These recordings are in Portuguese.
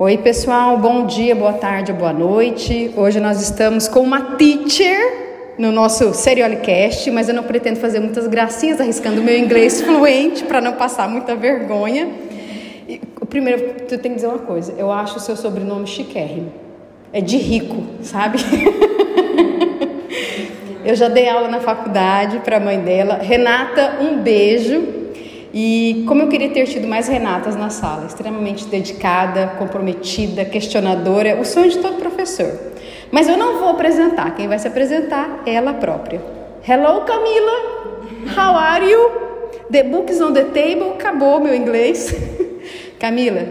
Oi, pessoal, bom dia, boa tarde, boa noite. Hoje nós estamos com uma teacher no nosso Seriolicast, mas eu não pretendo fazer muitas gracinhas arriscando o meu inglês fluente para não passar muita vergonha. E, primeiro, eu tenho que dizer uma coisa: eu acho o seu sobrenome chiquérrimo. É de rico, sabe? eu já dei aula na faculdade para a mãe dela. Renata, um beijo. E como eu queria ter tido mais Renatas na sala, extremamente dedicada, comprometida, questionadora, o sonho de todo professor. Mas eu não vou apresentar, quem vai se apresentar é ela própria. Hello Camila, how are you? The books on the table, acabou meu inglês. Camila,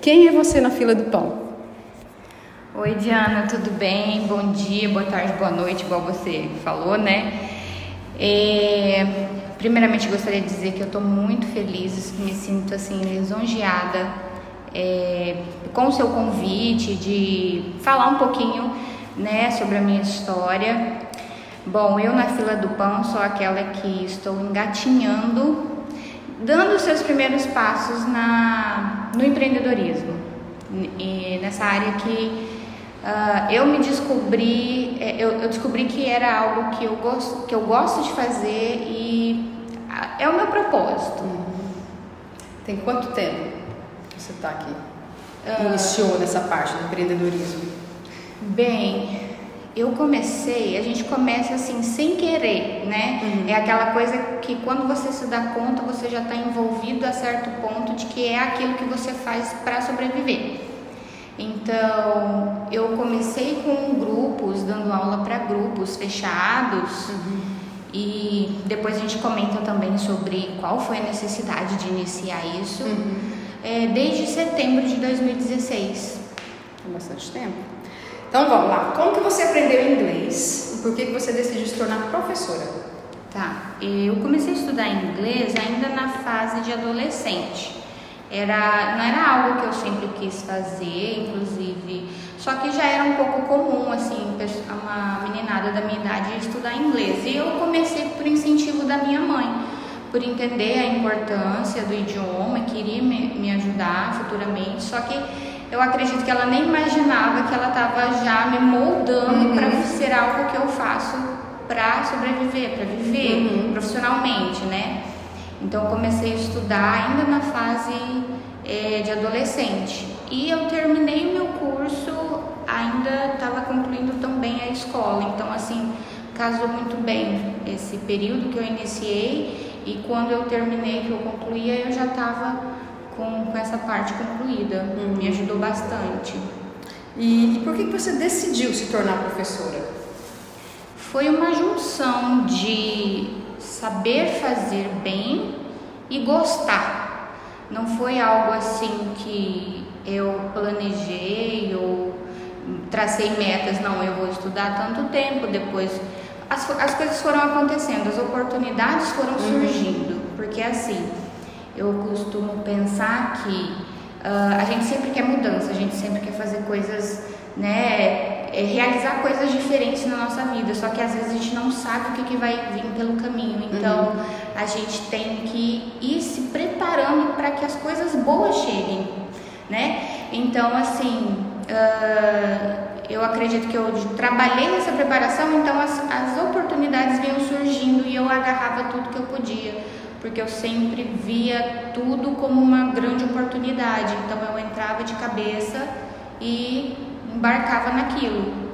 quem é você na fila do pão? Oi Diana, tudo bem? Bom dia, boa tarde, boa noite, igual você falou, né? É... Primeiramente, gostaria de dizer que eu estou muito feliz, me sinto assim lisonjeada é, com o seu convite de falar um pouquinho, né, sobre a minha história. Bom, eu na fila do pão sou aquela que estou engatinhando, dando os seus primeiros passos na, no empreendedorismo, e nessa área que Uh, eu me descobri, é, eu, eu, descobri que era algo que eu, gosto, que eu gosto de fazer e é o meu propósito. Tem quanto tempo você está aqui? Uh, Iniciou nessa parte do empreendedorismo? Bem, eu comecei, a gente começa assim sem querer, né? Uhum. É aquela coisa que quando você se dá conta, você já está envolvido a certo ponto de que é aquilo que você faz para sobreviver. Então, eu comecei com grupos, dando aula para grupos fechados. Uhum. E depois a gente comenta também sobre qual foi a necessidade de iniciar isso. Uhum. É, desde setembro de 2016. Tem bastante tempo. Então vamos lá. Como que você aprendeu inglês? E por que, que você decidiu se tornar professora? Tá. Eu comecei a estudar inglês ainda na fase de adolescente. Era, não era algo que eu sempre quis fazer, inclusive, só que já era um pouco comum, assim, uma meninada da minha idade estudar inglês. E eu comecei por incentivo da minha mãe, por entender a importância do idioma, queria me, me ajudar futuramente, só que eu acredito que ela nem imaginava que ela estava já me moldando uhum. para ser algo que eu faço para sobreviver, para viver uhum. profissionalmente, né? Então eu comecei a estudar ainda na fase é, de adolescente. E eu terminei o meu curso, ainda estava concluindo também a escola. Então assim, casou muito bem esse período que eu iniciei e quando eu terminei, que eu concluía, eu já estava com, com essa parte concluída. Uhum. Me ajudou bastante. E, e por que você decidiu se tornar professora? Foi uma junção de saber fazer bem e gostar. Não foi algo assim que eu planejei ou tracei metas, não, eu vou estudar tanto tempo, depois as, as coisas foram acontecendo, as oportunidades foram uhum. surgindo, porque assim, eu costumo pensar que uh, a gente sempre quer mudança, a gente sempre quer fazer coisas, né, é, realizar coisas diferentes na nossa vida, só que às vezes a gente não sabe o que, que vai vir pelo caminho. Então uhum. a gente tem que ir se preparando para que as coisas boas cheguem, né? Então assim, uh, eu acredito que eu trabalhei nessa preparação, então as, as oportunidades vinham surgindo e eu agarrava tudo que eu podia porque eu sempre via tudo como uma grande oportunidade. Então eu entrava de cabeça e embarcava naquilo.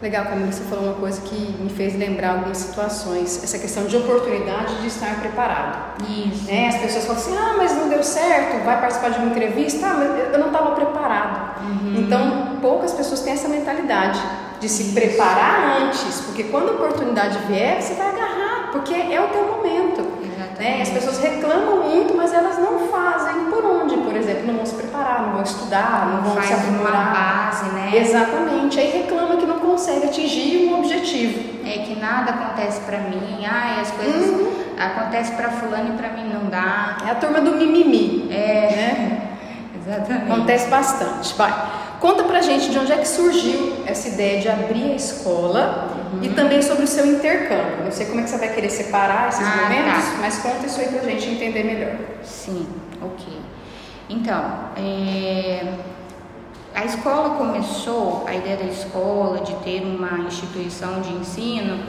Legal, Camila, você falou uma coisa que me fez lembrar algumas situações, essa questão de oportunidade de estar preparado. Isso. Né? As pessoas falam assim, ah, mas não deu certo, vai participar de uma entrevista, ah, mas eu não estava preparado. Uhum. Então, poucas pessoas têm essa mentalidade de se Isso. preparar antes, porque quando a oportunidade vier, você vai agarrar, porque é o teu momento. Né? As pessoas reclamam muito, mas elas não fazem por onde, por exemplo, não vão se preparar, não vão estudar, não vão Faz se aprimorar. uma base, né? Exatamente. Aí reclama que não consegue atingir um objetivo. É que nada acontece para mim, ai, as coisas uhum. acontecem para fulano e para mim não dá. É a turma do mimimi. É. Né? Exatamente. Acontece bastante. Vai. Conta pra gente de onde é que surgiu essa ideia de abrir a escola uhum. e também sobre o seu intercâmbio. Não sei como é que você vai querer separar esses ah, momentos, tá. mas conta isso aí pra gente entender melhor. Sim, ok. Então, é... escola começou, a ideia da escola, de ter uma instituição de ensino,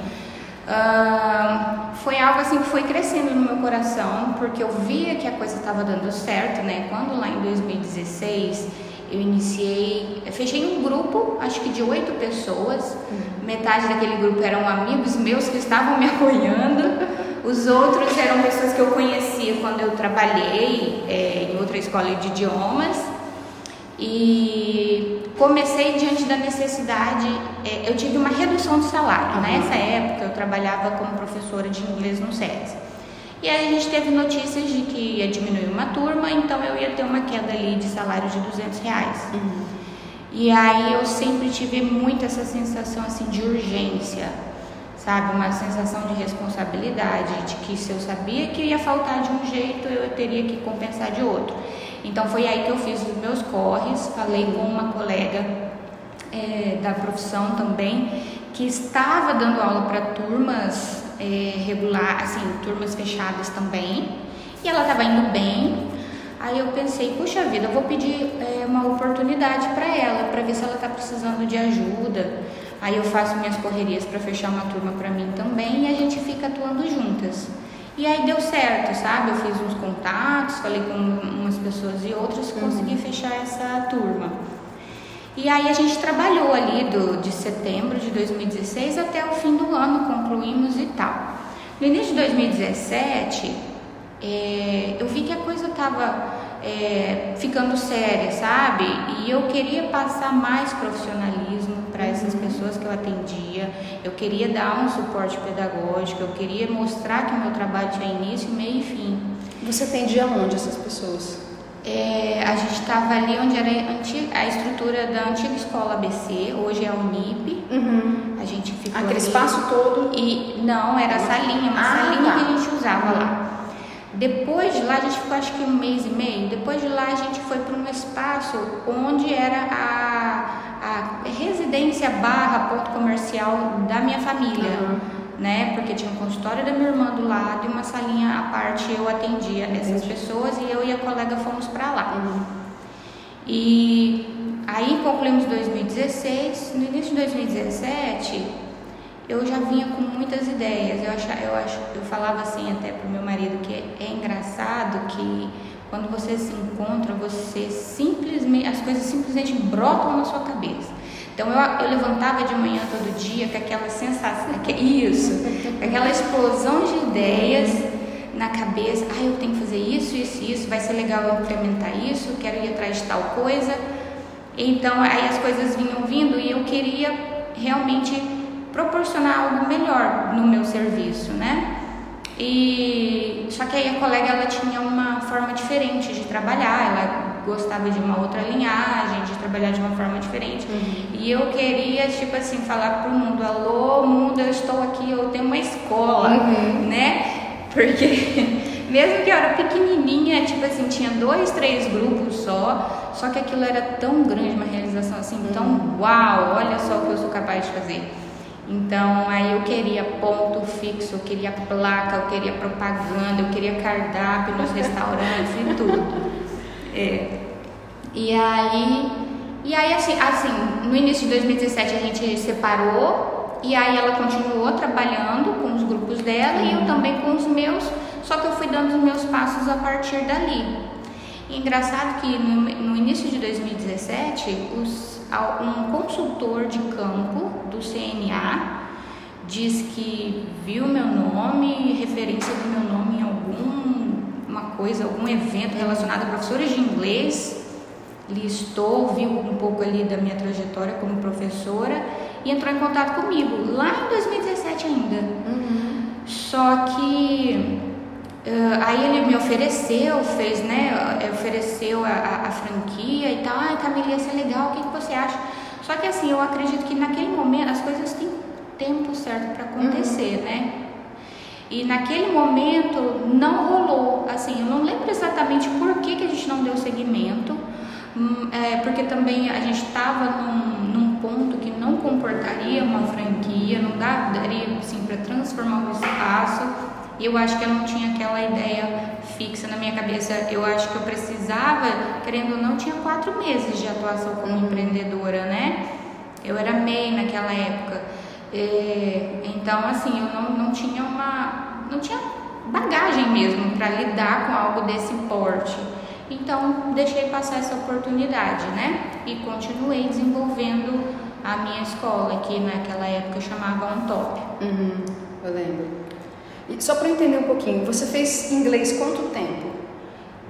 uh, foi algo assim que foi crescendo no meu coração, porque eu via que a coisa estava dando certo, né? Quando lá em 2016 eu iniciei, eu fechei um grupo, acho que de oito pessoas, uhum. metade daquele grupo eram amigos meus que estavam me apoiando, os outros eram pessoas que eu conhecia quando eu trabalhei é, em outra escola de idiomas e comecei diante da necessidade. É, eu tive uma redução de salário. Uhum. Nessa época eu trabalhava como professora de inglês no SESI. E aí a gente teve notícias de que ia diminuir uma turma, então eu ia ter uma queda ali de salário de 200 reais. Uhum. E aí eu sempre tive muito essa sensação assim de urgência, sabe? Uma sensação de responsabilidade, de que se eu sabia que ia faltar de um jeito, eu teria que compensar de outro. Então foi aí que eu fiz os meus corres, falei com uma colega é, da profissão também, que estava dando aula para turmas é, regular, assim, turmas fechadas também, e ela estava indo bem. Aí eu pensei, puxa vida, eu vou pedir é, uma oportunidade para ela, para ver se ela está precisando de ajuda. Aí eu faço minhas correrias para fechar uma turma para mim também e a gente fica atuando juntas. E aí deu certo, sabe? Eu fiz uns contatos, falei com umas pessoas e outras, uhum. consegui fechar essa turma. E aí a gente trabalhou ali do, de setembro de 2016 até o fim do ano, concluímos e tal. No início de 2017, é, eu vi que a coisa estava é, ficando séria, sabe? E eu queria passar mais profissionalismo para essas pessoas que eu atendia. Eu queria dar um suporte pedagógico, eu queria mostrar que o meu trabalho tinha início, meio e fim. Você atendia onde essas pessoas? É, a gente estava ali onde era a, estrutura da antiga escola ABC, hoje é a Unip. Uhum. A gente ficou Aquele ali. espaço todo? E não, era a salinha, uma ah, salinha tá. que a gente usava lá. Depois de lá, a gente ficou acho que um mês e meio. Depois de lá, a gente foi para um espaço onde era a a residência barra ponto comercial da minha família, uhum. né? Porque tinha um consultório da minha irmã do lado e uma salinha à parte eu atendia essas Entendi. pessoas e eu e a colega fomos para lá. Uhum. E aí concluímos 2016, no início de 2017 eu já vinha com muitas ideias. Eu acho, eu acho, eu falava assim até pro meu marido que é engraçado que quando você se encontra, você simplesmente, as coisas simplesmente brotam na sua cabeça. Então eu, eu levantava de manhã todo dia com aquela sensação, que, isso, aquela explosão de ideias na cabeça. Ah, eu tenho que fazer isso, isso, isso. Vai ser legal eu implementar isso. Quero ir atrás de tal coisa. Então aí as coisas vinham vindo e eu queria realmente proporcionar algo melhor no meu serviço, né? E só que aí a colega ela tinha uma forma diferente de trabalhar, ela gostava de uma outra linhagem, de trabalhar de uma forma diferente. Uhum. E eu queria tipo assim falar pro mundo, alô, mundo, eu estou aqui, eu tenho uma escola, uhum. né? Porque mesmo que eu era pequenininha, tipo assim, tinha dois, três grupos só, só que aquilo era tão grande, uma realização assim, uhum. tão uau, olha só o que eu sou capaz de fazer. Então aí eu queria ponto fixo, eu queria placa, eu queria propaganda, eu queria cardápio nos restaurantes e tudo. É. E aí, e aí assim, assim, no início de 2017 a gente separou e aí ela continuou trabalhando com os grupos dela e eu também com os meus, só que eu fui dando os meus passos a partir dali. E engraçado que no, no início de 2017 os um consultor de campo do CNA diz que viu meu nome, referência do meu nome em alguma coisa, algum evento relacionado a professores de inglês, listou, viu um pouco ali da minha trajetória como professora e entrou em contato comigo, lá em 2017 ainda. Uhum. Só que Uh, aí ele me ofereceu, fez, né? Eh, ofereceu a, a, a franquia e tal. Ah, Camila, ia ser legal, o que, que você acha? Só que assim, eu acredito que naquele momento as coisas têm tempo certo para acontecer, uhum. né? E naquele momento não rolou. Assim, eu não lembro exatamente por que, que a gente não deu seguimento, hum, é, porque também a gente estava num, num, ponto que não comportaria uma franquia, não daria assim, para transformar o espaço. E eu acho que eu não tinha aquela ideia fixa na minha cabeça. Eu acho que eu precisava, querendo ou não, tinha quatro meses de atuação como empreendedora, né? Eu era MEI naquela época. É, então, assim, eu não, não tinha uma. não tinha bagagem mesmo para lidar com algo desse porte. Então, deixei passar essa oportunidade, né? E continuei desenvolvendo a minha escola, que naquela época chamava On Top. Uhum, eu lembro. E só para entender um pouquinho, você fez inglês quanto tempo?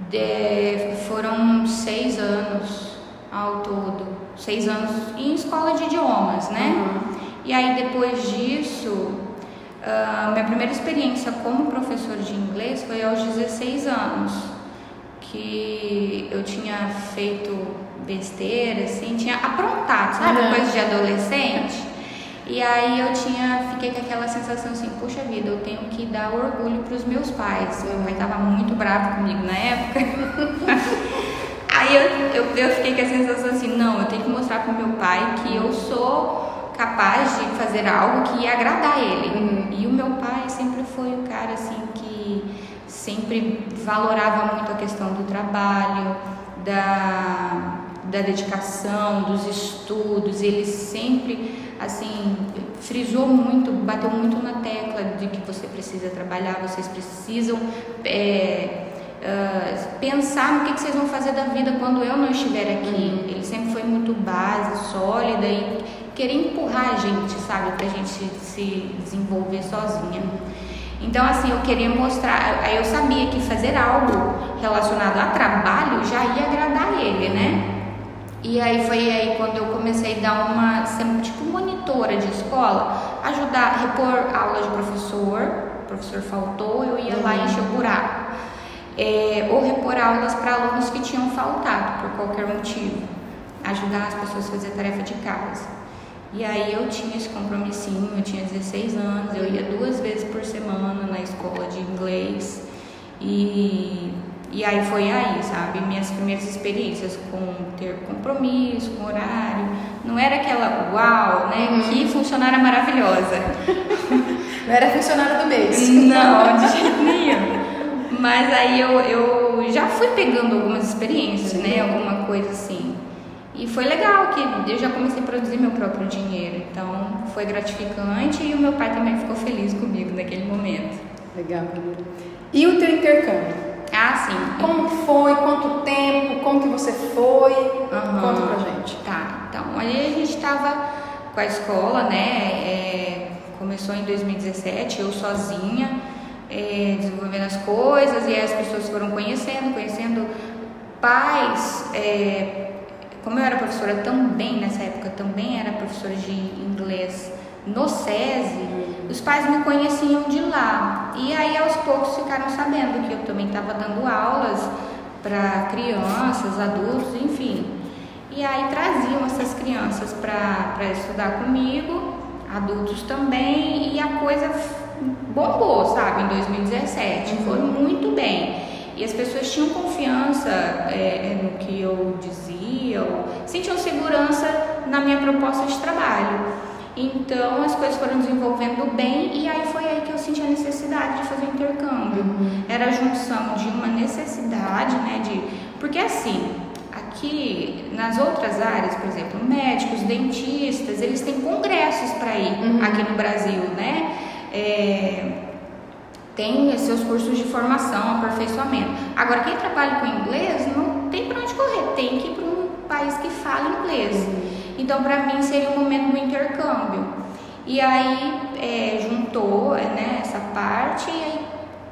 De, foram seis anos ao todo. Seis anos em escola de idiomas, né? Uhum. E aí depois disso, uh, minha primeira experiência como professor de inglês foi aos 16 anos, que eu tinha feito besteira, assim, tinha aprontado, sabe? Uhum. Coisa de adolescente. E aí eu tinha, fiquei com aquela sensação assim, puxa vida, eu tenho que dar orgulho para os meus pais. Meu pai tava muito bravo comigo na época. aí eu, eu, eu, fiquei com a sensação assim, não, eu tenho que mostrar para meu pai que eu sou capaz de fazer algo que ia agradar ele. Uhum. E o meu pai sempre foi o cara assim que sempre valorava muito a questão do trabalho, da da dedicação, dos estudos, ele sempre assim frisou muito, bateu muito na tecla de que você precisa trabalhar, vocês precisam é, uh, pensar no que, que, vocês vão fazer da vida quando eu não estiver aqui. Uhum. Ele sempre foi muito base, sólida e querer empurrar a gente, sabe, para a gente se desenvolver sozinha. Então, assim, eu queria mostrar, aí eu sabia que fazer algo relacionado a trabalho já ia agradar ele, né? E aí foi aí quando eu comecei a dar uma, tipo monitora de escola, ajudar, repor aula de professor, o professor faltou, eu ia lá e encher o buraco. É, ou repor aulas para alunos que tinham faltado por qualquer motivo, ajudar as pessoas a fazer tarefa de casa. E aí eu tinha esse compromissinho, eu tinha 16 anos, eu ia duas vezes por semana na escola de inglês e e aí foi aí, sabe, minhas primeiras experiências com ter compromisso, com horário. Não era aquela uau, né? Uhum. Que funcionária maravilhosa. Não era funcionária do mês. Não, de jeito nenhum. Mas aí eu, eu já fui pegando algumas experiências, né? Alguma coisa assim. E foi legal que eu já comecei a produzir meu próprio dinheiro. Então foi gratificante e o meu pai também ficou feliz comigo naquele momento. Legal. E o teu intercâmbio? Ah, sim. Como foi? Quanto tempo? Como que você foi? Uhum. Conta pra gente. Tá, ali a gente tava com a escola, né? É, começou em 2017, eu sozinha, é, desenvolvendo as coisas, e aí as pessoas foram conhecendo, conhecendo pais. É, como eu era professora também, nessa época, também era professora de inglês no SESI, os pais me conheciam de lá. E aí aos poucos ficaram sabendo que eu também estava dando aulas para crianças, adultos, enfim. E aí traziam essas crianças para estudar comigo, adultos também, e a coisa bombou, sabe, em 2017. Uhum. Foi muito bem. E as pessoas tinham confiança é, no que eu dizia, ou sentiam segurança na minha proposta de trabalho. Então as coisas foram desenvolvendo bem e aí foi aí que eu senti a necessidade de fazer intercâmbio. Uhum. Era a junção de uma necessidade, né, de porque assim, aqui nas outras áreas, por exemplo, médicos, dentistas, eles têm congressos para ir uhum. aqui no Brasil, né? É, tem seus cursos de formação, aperfeiçoamento. Agora, quem trabalha com inglês não tem para onde correr, tem que ir para um país que fala inglês. Uhum. Então, para mim, seria o momento do intercâmbio. E aí, é, juntou né, essa parte e aí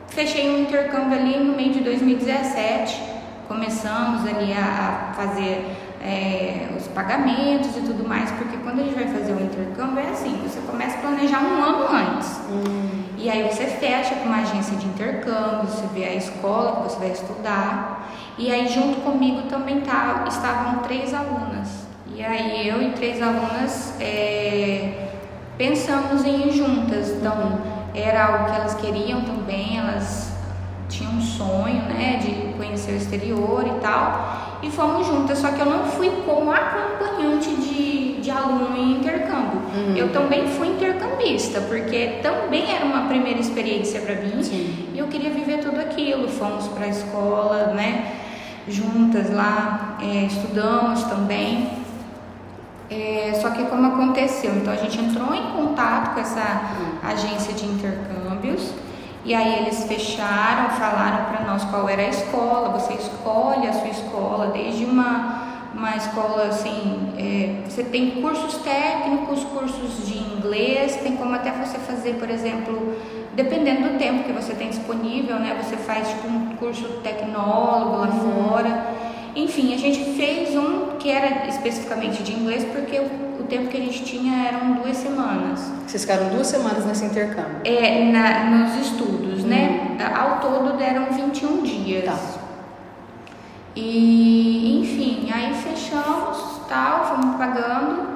fechei um intercâmbio ali no meio de 2017. Começamos ali a, a fazer é, os pagamentos e tudo mais, porque quando a gente vai fazer o intercâmbio é assim, você começa a planejar um ano antes. Hum. E aí você fecha com uma agência de intercâmbio, você vê a escola que você vai estudar. E aí junto comigo também tá, estavam três alunas. E aí eu e três alunas é, pensamos em ir juntas. Então era algo que elas queriam também, elas tinham um sonho, né, de conhecer o exterior e tal. E fomos juntas, só que eu não fui como acompanhante de, de aluno em intercâmbio. Uhum. Eu também fui intercambista, porque também era uma primeira experiência para mim Sim. e eu queria viver tudo aquilo. Fomos para a escola, né? Juntas lá, é, estudamos também. É, só que como aconteceu? Então a gente entrou em contato com essa uhum. agência de intercâmbios e aí eles fecharam, falaram para nós qual era a escola. Você escolhe a sua escola, desde uma uma escola assim, é, você tem cursos técnicos, cursos de inglês, tem como até você fazer, por exemplo, dependendo do tempo que você tem disponível, né? Você faz tipo um curso tecnólogo lá uhum. fora. Enfim, a gente fez um que era especificamente de inglês porque o, tempo que a gente tinha eram duas semanas. Vocês ficaram duas semanas nesse intercâmbio? É, na, nos estudos, né? uhum. né? Ao todo deram 21 dias. Tá. E, enfim, aí fechamos, tal, fomos pagando.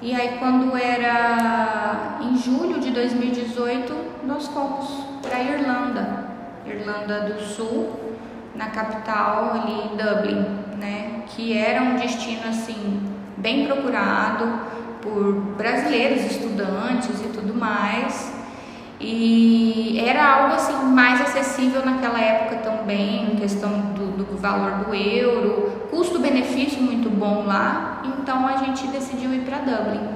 E aí quando era em julho de 2018, nós fomos para Irlanda, Irlanda do Sul, na capital ali, Dublin, né? Que era um destino assim bem procurado por brasileiros, estudantes e tudo mais. E era algo assim mais acessível naquela época também, em questão do, do valor do euro, custo-benefício muito bom lá. Então a gente decidiu ir para Dublin.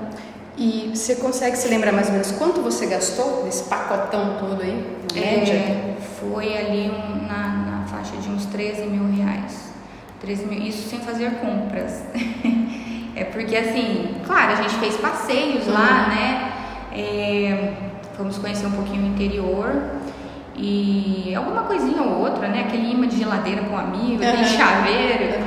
E você consegue se lembrar mais ou menos quanto você gastou nesse pacotão todo aí? Média? É, foi ali um, na, na faixa de uns 13 mil reais. 13 mil, isso sem fazer compras. é porque assim, claro, a gente fez passeios uhum. lá, né? É, fomos conhecer um pouquinho o interior e alguma coisinha ou outra, né? Aquele imã de geladeira com amigo, uhum. aquele chaveiro.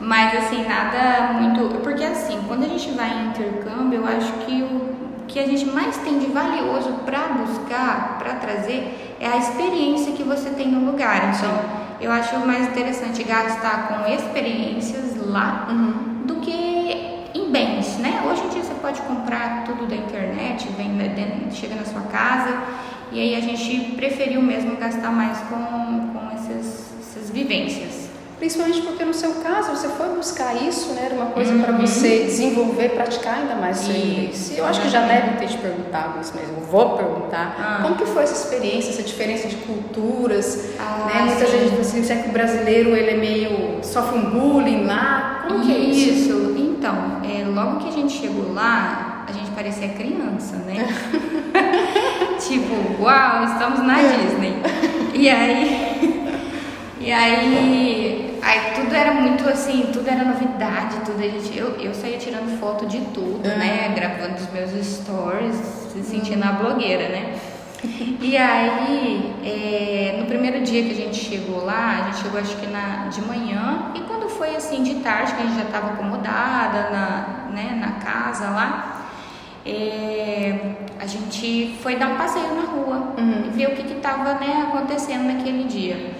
Mas assim, nada muito. Porque assim, quando a gente vai em intercâmbio, eu acho que o que a gente mais tem de valioso para buscar, para trazer, é a experiência que você tem no lugar. Então, eu acho mais interessante gastar com experiências lá uhum. Hoje em dia você pode comprar tudo da internet, vem chega na sua casa, e aí a gente preferiu mesmo gastar mais com, com essas, essas vivências. Principalmente porque no seu caso você foi buscar isso, né? Era uma coisa uhum. para você desenvolver, praticar ainda mais inglês. Eu acho que já devem ter te perguntado isso mesmo. Vou perguntar. Ah. Como que foi essa experiência, essa diferença de culturas? Ah, né? Muitas vezes você diz que o brasileiro ele é meio sofre um bullying lá. Como que é isso? Isso. Então, é, logo que a gente chegou lá, a gente parecia criança, né? tipo, uau, estamos na é. Disney. E aí, e aí, aí tudo era muito assim, tudo era novidade, tudo a gente, eu, eu saía tirando foto de tudo, é. né? Gravando os meus stories, se sentindo a blogueira, né? E aí, é, no primeiro dia que a gente chegou lá, a gente chegou acho que na, de manhã, e quando foi assim de tarde, que a gente já estava acomodada na, né, na casa lá, é, a gente foi dar um passeio na rua uhum. e ver o que estava né, acontecendo naquele dia.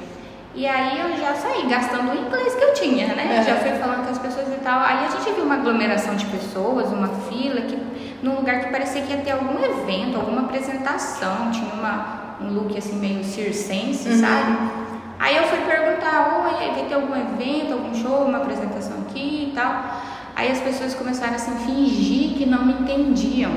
E aí eu já saí gastando o inglês que eu tinha, né? Uhum. Já fui falando com as pessoas e tal. Aí a gente viu uma aglomeração de pessoas, uma fila, que, num lugar que parecia que ia ter algum evento, alguma apresentação. Tinha uma, um look assim meio circense, uhum. sabe? Aí eu fui perguntar, oi, vai ter algum evento, algum show, uma apresentação aqui e tal. Aí as pessoas começaram assim, fingir que não me entendiam.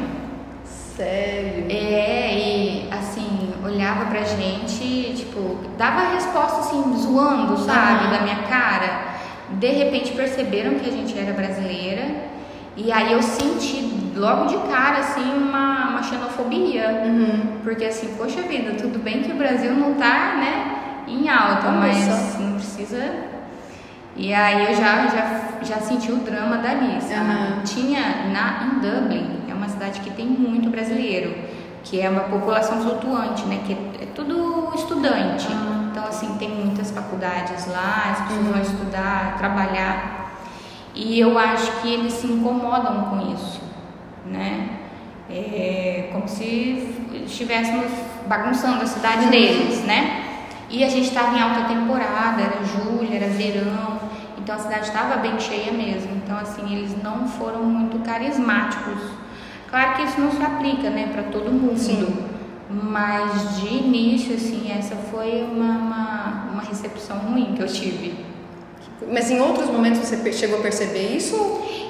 Sério? É, e assim, olhava pra gente, tipo, dava a resposta assim, zoando, sabe, da minha cara. De repente perceberam que a gente era brasileira. E aí eu senti logo de cara, assim, uma, uma xenofobia. Uhum. Porque assim, poxa vida, tudo bem que o Brasil não tá, né, em alta, mas não precisa e aí eu já, já, já senti o drama dali, sabe? Uhum. Tinha na, em Dublin, é uma cidade que tem muito brasileiro, que é uma população flutuante, né? Que é, é tudo estudante. Uhum. Então, assim, tem muitas faculdades lá, as pessoas uhum. vão estudar, trabalhar. E eu acho que eles se incomodam com isso, né? É como se estivéssemos bagunçando a cidade deles, né? E a gente estava em alta temporada, era julho, era verão, então a cidade estava bem cheia mesmo. Então, assim, eles não foram muito carismáticos. Claro que isso não se aplica, né, para todo mundo. Sim. Mas de início, assim, essa foi uma, uma, uma recepção ruim que eu tive. Mas em outros momentos você chegou a perceber isso?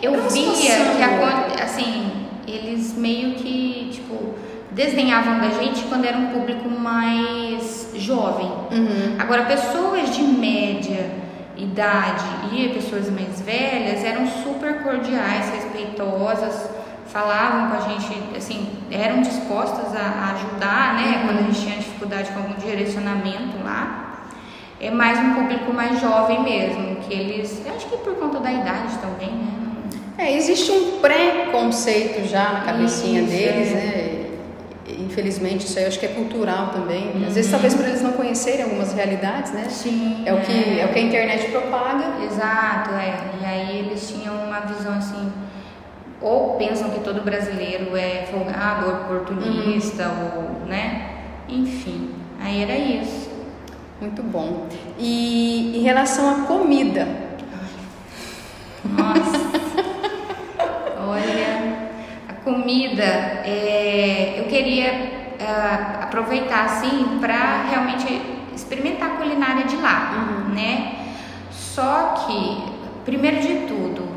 Eu via que, assim, eles meio que, tipo, desdenhavam da gente quando era um público mais jovem. Uhum. Agora, pessoas de média idade e pessoas mais velhas eram super cordiais, respeitosas, falavam com a gente, assim, eram dispostas a, ajudar, né, uhum. quando a gente tinha dificuldade com algum direcionamento lá. É mais um público mais jovem mesmo, que eles, acho que por conta da idade também, né? É, existe um preconceito já na cabecinha isso, deles, é. né? infelizmente isso aí eu acho que é cultural também. Uhum. Às vezes talvez por eles não conhecerem algumas realidades, né? Sim. É, é, o que é. é o que a internet propaga. Exato, é. E aí eles tinham uma visão assim ou pensam que todo brasileiro é folgado, oportunista, uhum. ou, né? Enfim, aí era isso. Muito bom. E em relação à comida? Nossa. Olha, a comida, é, eu queria uh, aproveitar assim para realmente experimentar a culinária de lá, uhum. né? Só que, primeiro de tudo,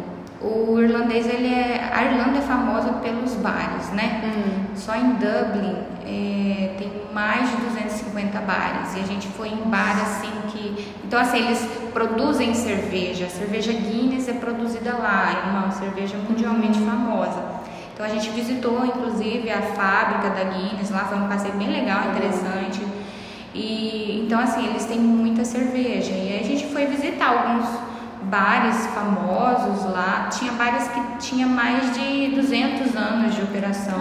o irlandês, ele é, a Irlanda é famosa pelos bares, né? Uhum. Só em Dublin é, tem mais de 250 bares e a gente foi em bar assim que, então assim eles produzem cerveja, a cerveja Guinness é produzida lá, é uma cerveja mundialmente famosa. Então a gente visitou inclusive a fábrica da Guinness lá, foi um passeio bem legal, interessante. E então assim eles têm muita cerveja e aí a gente foi visitar alguns bares famosos. Tinha bares que tinha mais de 200 anos de operação.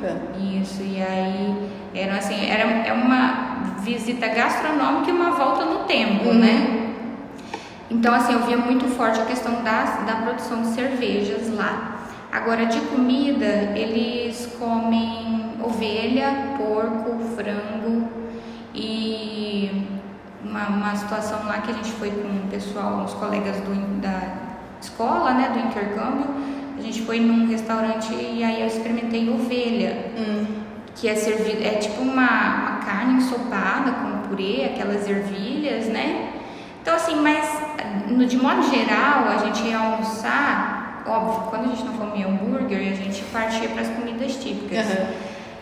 Caramba. Isso, e aí era assim, era é uma visita gastronômica e uma volta no tempo, uhum. né? Então assim, eu via muito forte a questão da, da produção de cervejas lá. Agora de comida, eles comem ovelha, porco, frango e uma, uma situação lá que a gente foi com o pessoal, os colegas do, da escola, né, do intercâmbio. A gente foi num restaurante e aí eu experimentei ovelha, hum. que é servido, é tipo uma, uma carne ensopada com purê, aquelas ervilhas, né? Então assim, mas no, de modo geral, a gente ia almoçar, óbvio, quando a gente não comia hambúrguer, a gente partia para as comidas típicas. Uhum.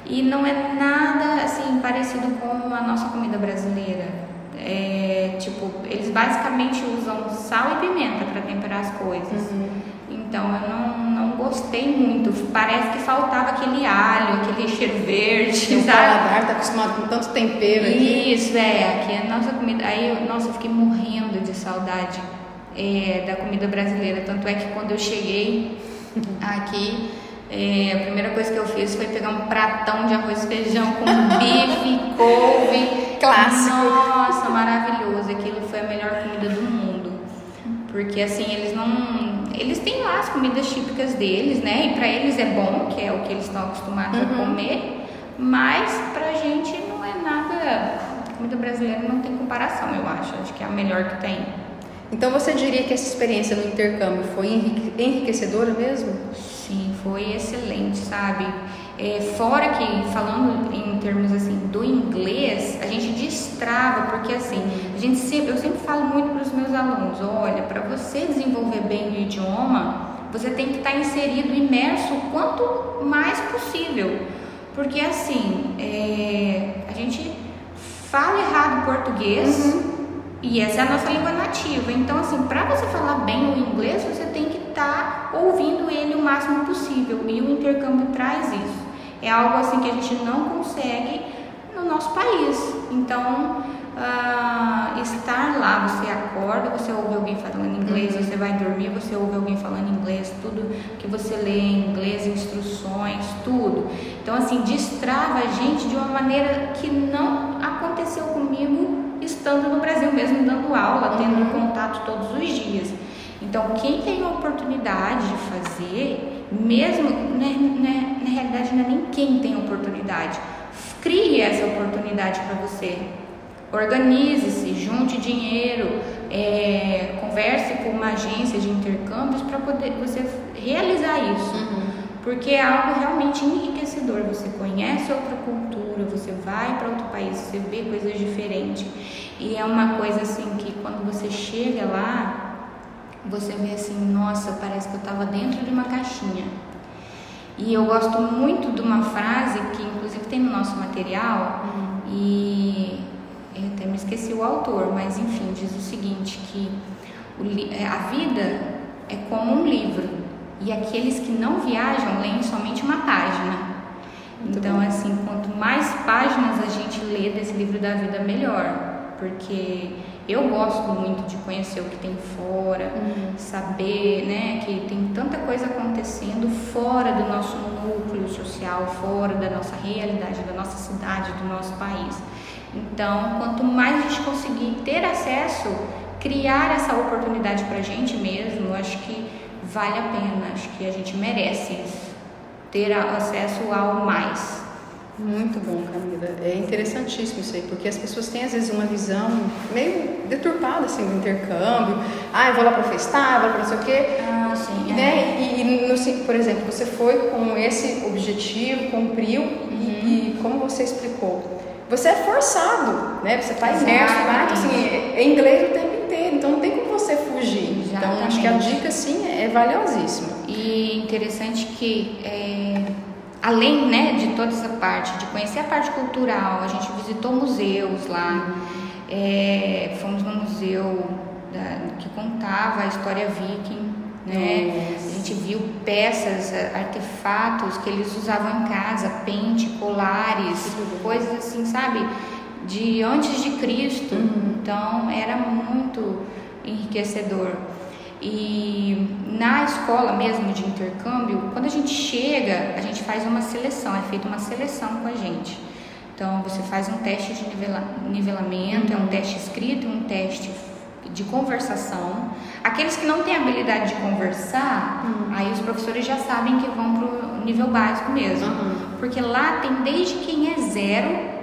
E não é nada assim parecido com a nossa comida brasileira. É, tipo, eles basicamente usam sal e pimenta para temperar as coisas. Uhum. Então eu não, não gostei muito. Parece que faltava aquele alho, aquele cheiro verde. O paladar tá acostumado com tanto tempero aqui. Isso, é. Aqui a nossa comida. Aí, eu, nossa, eu fiquei morrendo de saudade é, da comida brasileira. Tanto é que quando eu cheguei aqui. É, a primeira coisa que eu fiz foi pegar um pratão de arroz e feijão com bife, couve. Clássico. Nossa, maravilhoso. Aquilo foi a melhor comida do mundo. Porque assim, eles não. Eles têm lá as comidas típicas deles, né? E pra eles é bom, que é o que eles estão acostumados uhum. a comer. Mas pra gente não é nada. A comida brasileira não tem comparação, eu acho. Acho que é a melhor que tem. Então você diria que essa experiência no intercâmbio foi enriquecedora mesmo? Sim, foi excelente, sabe? É, fora que, falando em termos assim do inglês, a gente destrava, porque assim, a gente sempre, eu sempre falo muito para os meus alunos, olha, para você desenvolver bem o idioma, você tem que estar tá inserido, imerso o quanto mais possível. Porque assim, é, a gente fala errado português, uhum. E essa é a nossa língua nativa. Então, assim, para você falar bem o inglês, você tem que estar tá ouvindo ele o máximo possível. E o intercâmbio traz isso. É algo assim que a gente não consegue no nosso país. Então, uh, estar lá, você acorda, você ouve alguém falando inglês, uhum. você vai dormir, você ouve alguém falando inglês, tudo que você lê em inglês, instruções, tudo. Então, assim, destrava a gente de uma maneira que não aconteceu comigo estando no Brasil mesmo dando aula, tendo uhum. contato todos os dias. Então, quem tem a oportunidade de fazer, mesmo né, né, na realidade não é nem quem tem a oportunidade, crie essa oportunidade para você. Organize-se, junte dinheiro, é, converse com uma agência de intercâmbios para poder você realizar isso. Uhum. Porque é algo realmente enriquecedor. Você conhece outra cultura, você vai para outro país, você vê coisas diferentes. E é uma coisa assim que quando você chega lá, você vê assim, nossa, parece que eu estava dentro de uma caixinha. E eu gosto muito de uma frase que inclusive tem no nosso material uhum. e eu até me esqueci o autor, mas enfim, diz o seguinte que o, a vida é como um livro e aqueles que não viajam leem somente uma página. Muito então, bom. assim, quanto mais páginas a gente lê desse livro da vida, melhor. Porque eu gosto muito de conhecer o que tem fora, uhum. saber né, que tem tanta coisa acontecendo fora do nosso núcleo social, fora da nossa realidade, da nossa cidade, do nosso país. Então, quanto mais a gente conseguir ter acesso, criar essa oportunidade para a gente mesmo, acho que vale a pena, acho que a gente merece ter acesso ao mais. Muito bom, Camila. É interessantíssimo isso aí, porque as pessoas têm às vezes uma visão meio deturpada assim do intercâmbio. Ah, eu vou lá para festar, vou para não sei o quê. Ah, sim. Né? É. E, e no, por exemplo, você foi com esse objetivo, cumpriu uhum. e, e como você explicou, você é forçado, né? Você está imerso lá, então, assim, é, é inglês o tempo inteiro, então não tem como você fugir. Exatamente. Então acho que a dica sim é valiosíssima. E interessante que é além né, de toda essa parte, de conhecer a parte cultural, a gente visitou museus lá, é, fomos no museu da, que contava a história viking, né? A gente viu peças, artefatos que eles usavam em casa, pente, colares, coisas assim, sabe? De antes de Cristo. Uhum. Então era muito enriquecedor. E na escola mesmo de intercâmbio, quando a gente chega, a gente faz uma seleção, é feita uma seleção com a gente. Então você faz um teste de nivela, nivelamento, é um teste escrito, um teste de conversação. Aqueles que não têm habilidade de conversar, uhum. aí os professores já sabem que vão para o nível básico mesmo. Uhum. Porque lá tem desde quem é zero,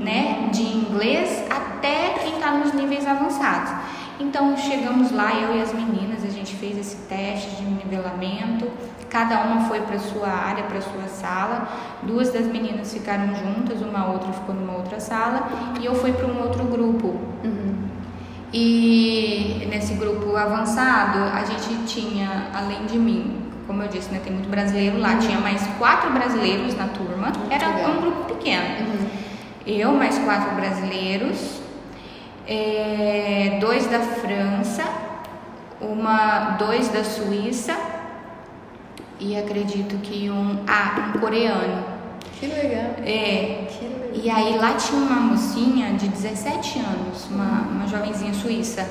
né, de inglês, até quem está nos níveis avançados. Então chegamos lá, eu e as meninas, a gente fez esse teste de nivelamento. Cada uma foi para sua área, para sua sala. Duas das meninas ficaram juntas, uma outra ficou numa outra sala e eu fui para um outro grupo. Uhum. E nesse grupo avançado, a gente tinha, além de mim, como eu disse, né, tem muito brasileiro lá, uhum. tinha mais quatro brasileiros na turma. Era um grupo pequeno. Uhum. Eu mais quatro brasileiros é, dois da França, uma, dois da Suíça e acredito que um, ah, um coreano. Que legal. É. Que legal. E aí lá tinha uma mocinha de 17 anos, uma, uma jovenzinha suíça,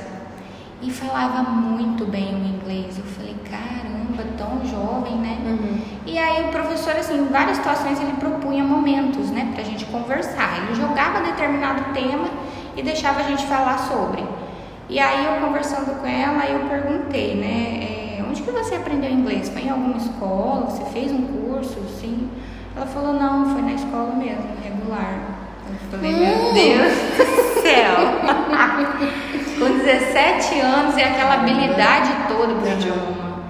e falava muito bem o inglês. Eu falei, caramba, tão jovem, né? Uhum. E aí o professor, assim, em várias situações ele propunha momentos, né, pra gente conversar. Ele jogava determinado tema e deixava a gente falar sobre. E aí eu conversando com ela, eu perguntei, né, é, onde que você aprendeu inglês? Foi em alguma escola? Você fez um curso? Sim. Ela falou, não, foi na escola mesmo, regular. Eu falei, meu hum. Deus do céu! com 17 anos e aquela habilidade toda pro idioma.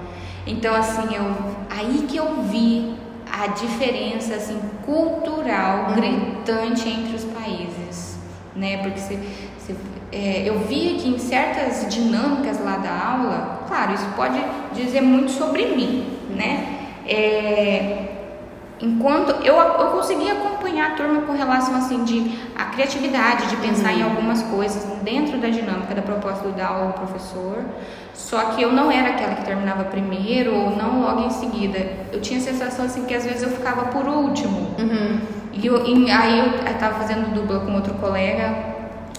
Então, assim, eu, aí que eu vi a diferença assim, cultural uhum. gritante entre os países né? Porque se, se é, eu via que em certas dinâmicas lá da aula, claro, isso pode dizer muito sobre mim, né? É, enquanto eu, eu conseguia acompanhar a turma com relação assim de a criatividade de pensar uhum. em algumas coisas dentro da dinâmica da proposta do aula do professor só que eu não era aquela que terminava primeiro ou não logo em seguida eu tinha a sensação assim que às vezes eu ficava por último uhum. E, eu, e aí eu estava fazendo dupla com outro colega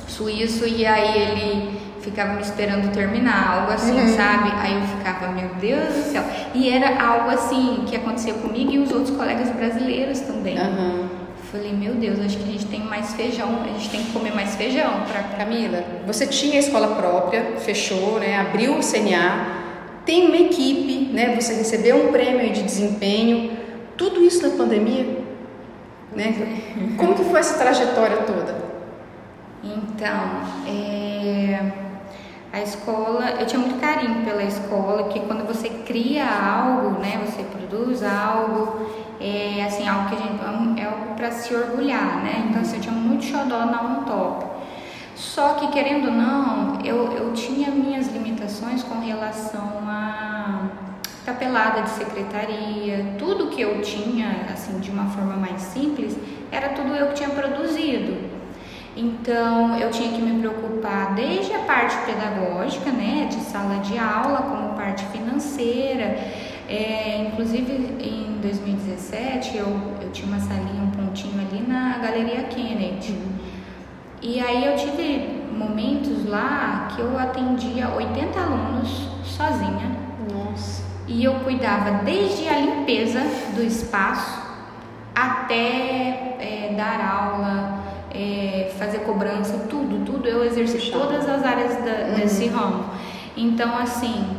suíço e aí ele ficava me esperando terminar, algo assim, uhum. sabe? Aí eu ficava, meu Deus do céu. E era algo assim que acontecia comigo e os outros colegas brasileiros também. Uhum. Falei, meu Deus, acho que a gente tem mais feijão, a gente tem que comer mais feijão para Camila. Você tinha a escola própria, fechou, né? Abriu o CNA, tem uma equipe, né? Você recebeu um prêmio de desempenho. Tudo isso na pandemia? Né? Como que foi essa trajetória toda? Então, é, a escola, eu tinha muito carinho pela escola, que quando você cria algo, né, você produz algo, é assim, algo que a gente, é algo para se orgulhar, né? Então, assim, eu tinha muito xodó na On Top. Só que, querendo ou não, eu, eu tinha minhas limitações com relação a tapelada de secretaria, tudo que eu tinha, assim, de uma forma mais simples, era tudo eu que tinha produzido. Então, eu tinha que me preocupar desde a parte pedagógica, né, de sala de aula, como parte financeira. É, inclusive, em 2017, eu, eu tinha uma salinha, um pontinho ali na Galeria Kennedy. E aí eu tive momentos lá que eu atendia 80 alunos sozinha. Nossa. E eu cuidava desde a limpeza do espaço até é, dar aula, é, fazer cobrança, tudo, tudo. Eu exerci todas as áreas da, uhum. desse ramo. Então, assim,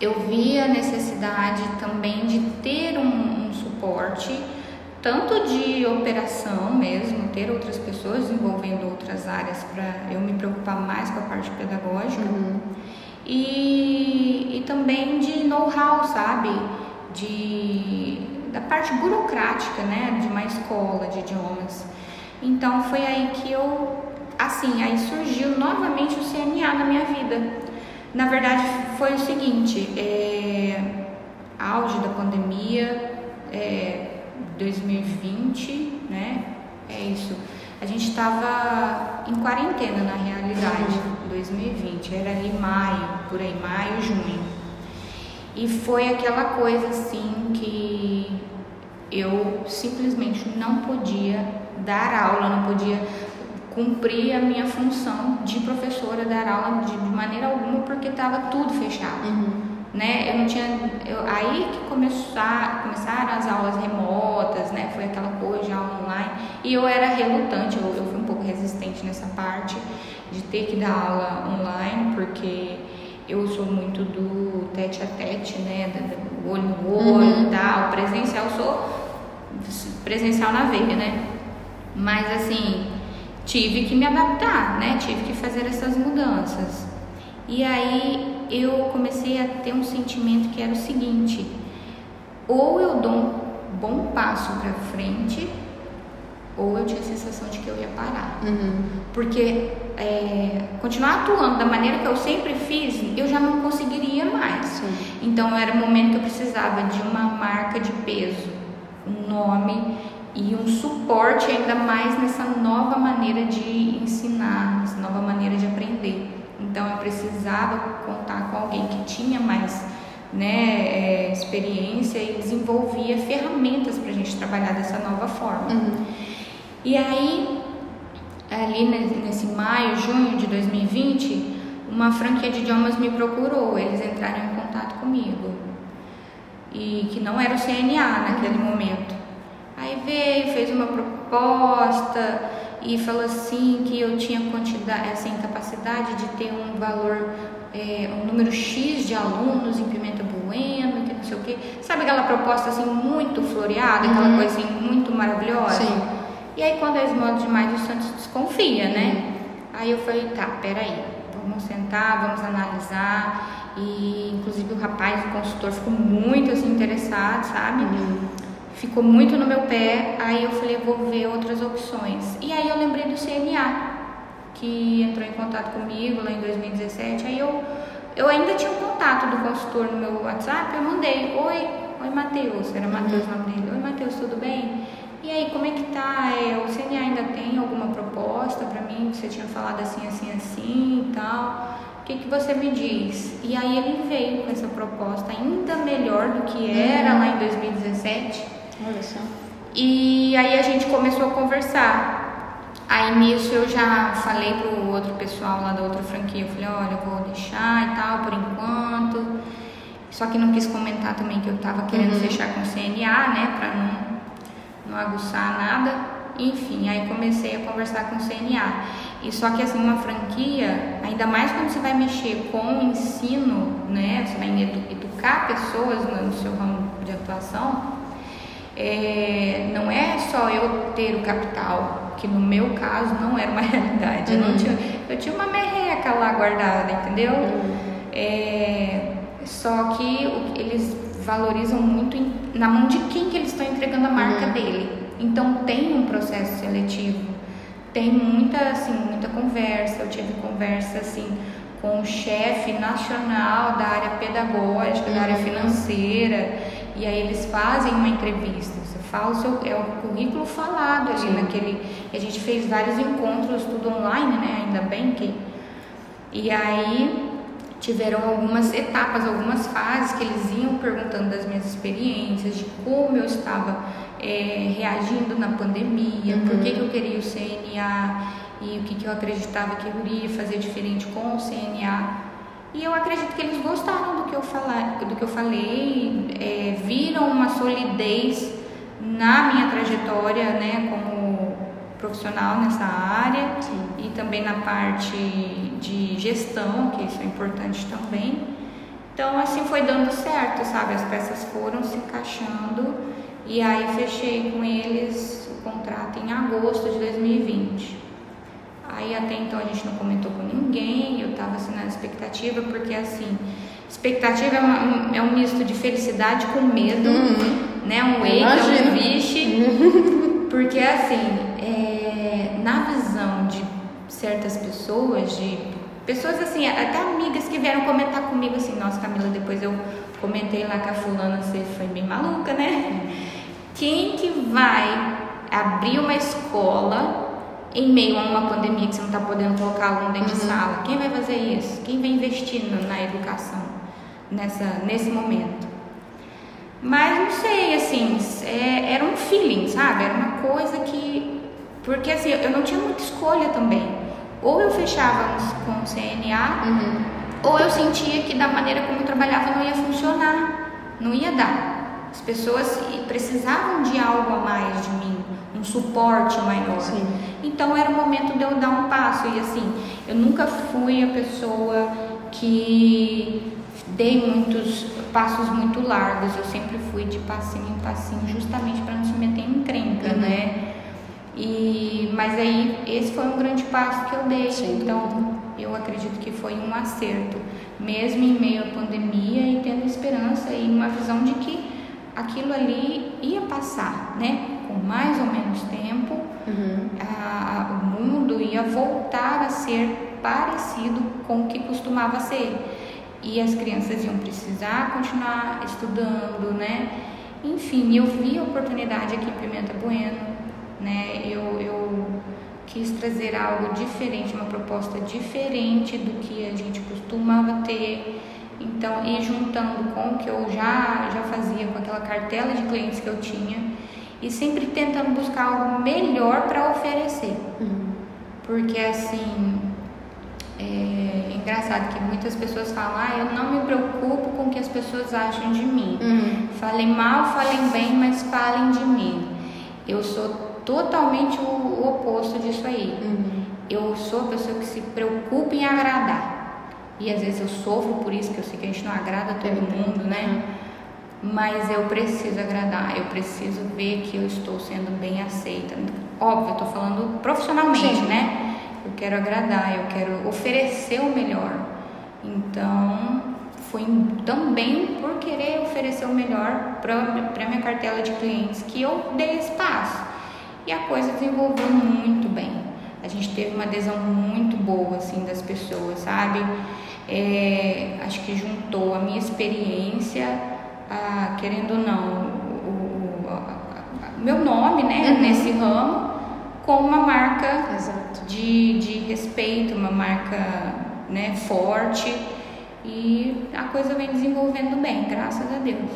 eu vi a necessidade também de ter um, um suporte tanto de operação mesmo, ter outras pessoas desenvolvendo outras áreas para eu me preocupar mais com a parte pedagógica uhum. E, e também de know-how, sabe? De, da parte burocrática, né? De uma escola de idiomas. Então foi aí que eu, assim, aí surgiu novamente o CNA na minha vida. Na verdade foi o seguinte, é, auge da pandemia, é, 2020, né? É isso. A gente estava em quarentena na realidade, 2020, era ali maio, por aí, maio, junho. E foi aquela coisa assim que eu simplesmente não podia dar aula, não podia cumprir a minha função de professora, dar aula de, maneira alguma, porque estava tudo fechado. Uhum né? Eu não tinha, eu, aí que começar, começaram as aulas remotas, né? Foi aquela coisa de aula online e eu era relutante, eu, eu fui um pouco resistente nessa parte de ter que dar aula online porque eu sou muito do tete a tete, né? Do olho no olho uhum. e tal. Presencial, sou presencial na veia, né? Mas assim, tive que me adaptar, né? Tive que fazer essas mudanças. E aí eu comecei a ter um sentimento que era o seguinte: ou eu dou um bom passo para frente, ou eu tinha a sensação de que eu ia parar. Uhum. Porque é, continuar atuando da maneira que eu sempre fiz, eu já não conseguiria mais. Sim. Então era o momento que eu precisava de uma marca de peso, um nome e um suporte ainda mais nessa nova maneira de ensinar, nessa nova maneira de aprender. Então eu precisava contar com alguém que tinha mais né, é, experiência e desenvolvia ferramentas para a gente trabalhar dessa nova forma. Uhum. E aí, ali nesse maio, junho de 2020, uma franquia de idiomas me procurou, eles entraram em contato comigo. E que não era o CNA naquele momento. Aí veio, fez uma proposta, e falou assim que eu tinha quantidade, assim, capacidade de ter um valor, é, um número X de alunos em Pimenta Bueno, que não sei o quê. Sabe aquela proposta assim muito floreada, aquela uhum. coisa assim muito maravilhosa? Sim. E aí quando é esmola demais, o Santos desconfia, né? Aí eu falei, tá, peraí, vamos sentar, vamos analisar. E inclusive o rapaz, o consultor, ficou muito assim interessado, sabe? Ficou muito no meu pé, aí eu falei, vou ver outras opções. E aí eu lembrei do CNA, que entrou em contato comigo lá em 2017, aí eu, eu ainda tinha um contato do consultor no meu WhatsApp, eu mandei, oi, oi Matheus, era Matheus o nome dele, oi Matheus, tudo bem? E aí, como é que tá? É, o CNA ainda tem alguma proposta para mim? Você tinha falado assim, assim, assim e tal. O que, que você me diz? E aí ele veio com essa proposta ainda melhor do que era lá em 2017 Olha só. E aí a gente começou a conversar. Aí nisso eu já falei pro outro pessoal lá da outra franquia, eu falei, olha, eu vou deixar e tal por enquanto. Só que não quis comentar também que eu tava querendo uhum. fechar com o CNA, né, pra não, não aguçar nada. Enfim, aí comecei a conversar com o CNA. E só que assim, uma franquia, ainda mais quando você vai mexer com o ensino, né, você vai educar pessoas no seu ramo de atuação, é, não é só eu ter o capital, que no meu caso não era uma realidade. Uhum. Eu, não uhum. tinha, eu tinha uma merreca lá guardada, entendeu? Uhum. É, só que eles valorizam muito em, na mão de quem que eles estão entregando a marca uhum. dele. Então tem um processo seletivo, tem muita assim, muita conversa. Eu tive conversa assim com o chefe nacional da área pedagógica, da área uhum. financeira, e aí eles fazem uma entrevista. Você fala o seu, é o currículo falado ali Sim. naquele. A gente fez vários encontros, tudo online, né? Ainda bem que. E aí tiveram algumas etapas, algumas fases que eles iam perguntando das minhas experiências, de como eu estava é, reagindo na pandemia, uhum. por que, que eu queria o CNA e o que, que eu acreditava que eu iria fazer diferente com o CNA. E eu acredito que eles gostaram do que eu, falar, do que eu falei, é, viram uma solidez na minha trajetória né, como profissional nessa área Sim. e também na parte de gestão, que isso é importante também. Então, assim foi dando certo, sabe? As peças foram se encaixando e aí fechei com eles o contrato em agosto de 2020. Aí até então a gente não comentou com ninguém, eu estava assim na expectativa, porque assim, expectativa é, uma, é um misto de felicidade com medo, uhum. né? Um eita, um vixe. Porque assim, é, na visão certas pessoas, de pessoas assim, até amigas que vieram comentar comigo assim, nossa Camila, depois eu comentei lá com a fulana, você foi bem maluca, né? Quem que vai abrir uma escola em meio a uma pandemia que você não está podendo colocar aluno dentro uhum. de sala? Quem vai fazer isso? Quem vai investir na educação nessa, nesse momento? Mas não sei, assim, é, era um feeling, sabe? Era uma coisa que. Porque assim, eu não tinha muita escolha também. Ou eu fechava com o CNA, uhum. ou eu sentia que da maneira como eu trabalhava não ia funcionar, não ia dar. As pessoas precisavam de algo a mais de mim um suporte maior. Sim. Então era o momento de eu dar um passo e assim, eu nunca fui a pessoa que dei muitos passos muito largos, eu sempre fui de passinho em passinho, justamente para não se meter em encrenca, uhum. né? E, mas aí esse foi um grande passo que eu dei. Sim. Então eu acredito que foi um acerto, mesmo em meio à pandemia e tendo esperança e uma visão de que aquilo ali ia passar, né? Com mais ou menos tempo, uhum. a, a, o mundo ia voltar a ser parecido com o que costumava ser. E as crianças iam precisar continuar estudando, né? Enfim, eu vi a oportunidade aqui em Pimenta Bueno, né? Eu, eu quis trazer algo diferente, uma proposta diferente do que a gente costumava ter então, ir juntando com o que eu já, já fazia, com aquela cartela de clientes que eu tinha, e sempre tentando buscar algo melhor para oferecer. Uhum. Porque, assim, é engraçado que muitas pessoas falam: ah, eu não me preocupo com o que as pessoas acham de mim. Uhum. Falem mal, falem bem, mas falem de mim. Eu sou totalmente o, o oposto disso aí. Uhum. Eu sou a pessoa que se preocupa em agradar. E às vezes eu sofro por isso, que eu sei que a gente não agrada todo mundo, né? Mas eu preciso agradar, eu preciso ver que eu estou sendo bem aceita. Óbvio, eu tô falando profissionalmente, Sim. né? Eu quero agradar, eu quero oferecer o melhor. Então, foi também por querer oferecer o melhor para minha cartela de clientes que eu dei espaço. E a coisa desenvolveu muito bem. A gente teve uma adesão muito boa, assim, das pessoas, sabe? é, acho que juntou a minha experiência, a, querendo ou não, o, a, a, meu nome né, uhum. nesse ramo, com uma marca de, de respeito, uma marca né, forte e a coisa vem desenvolvendo bem, graças a Deus.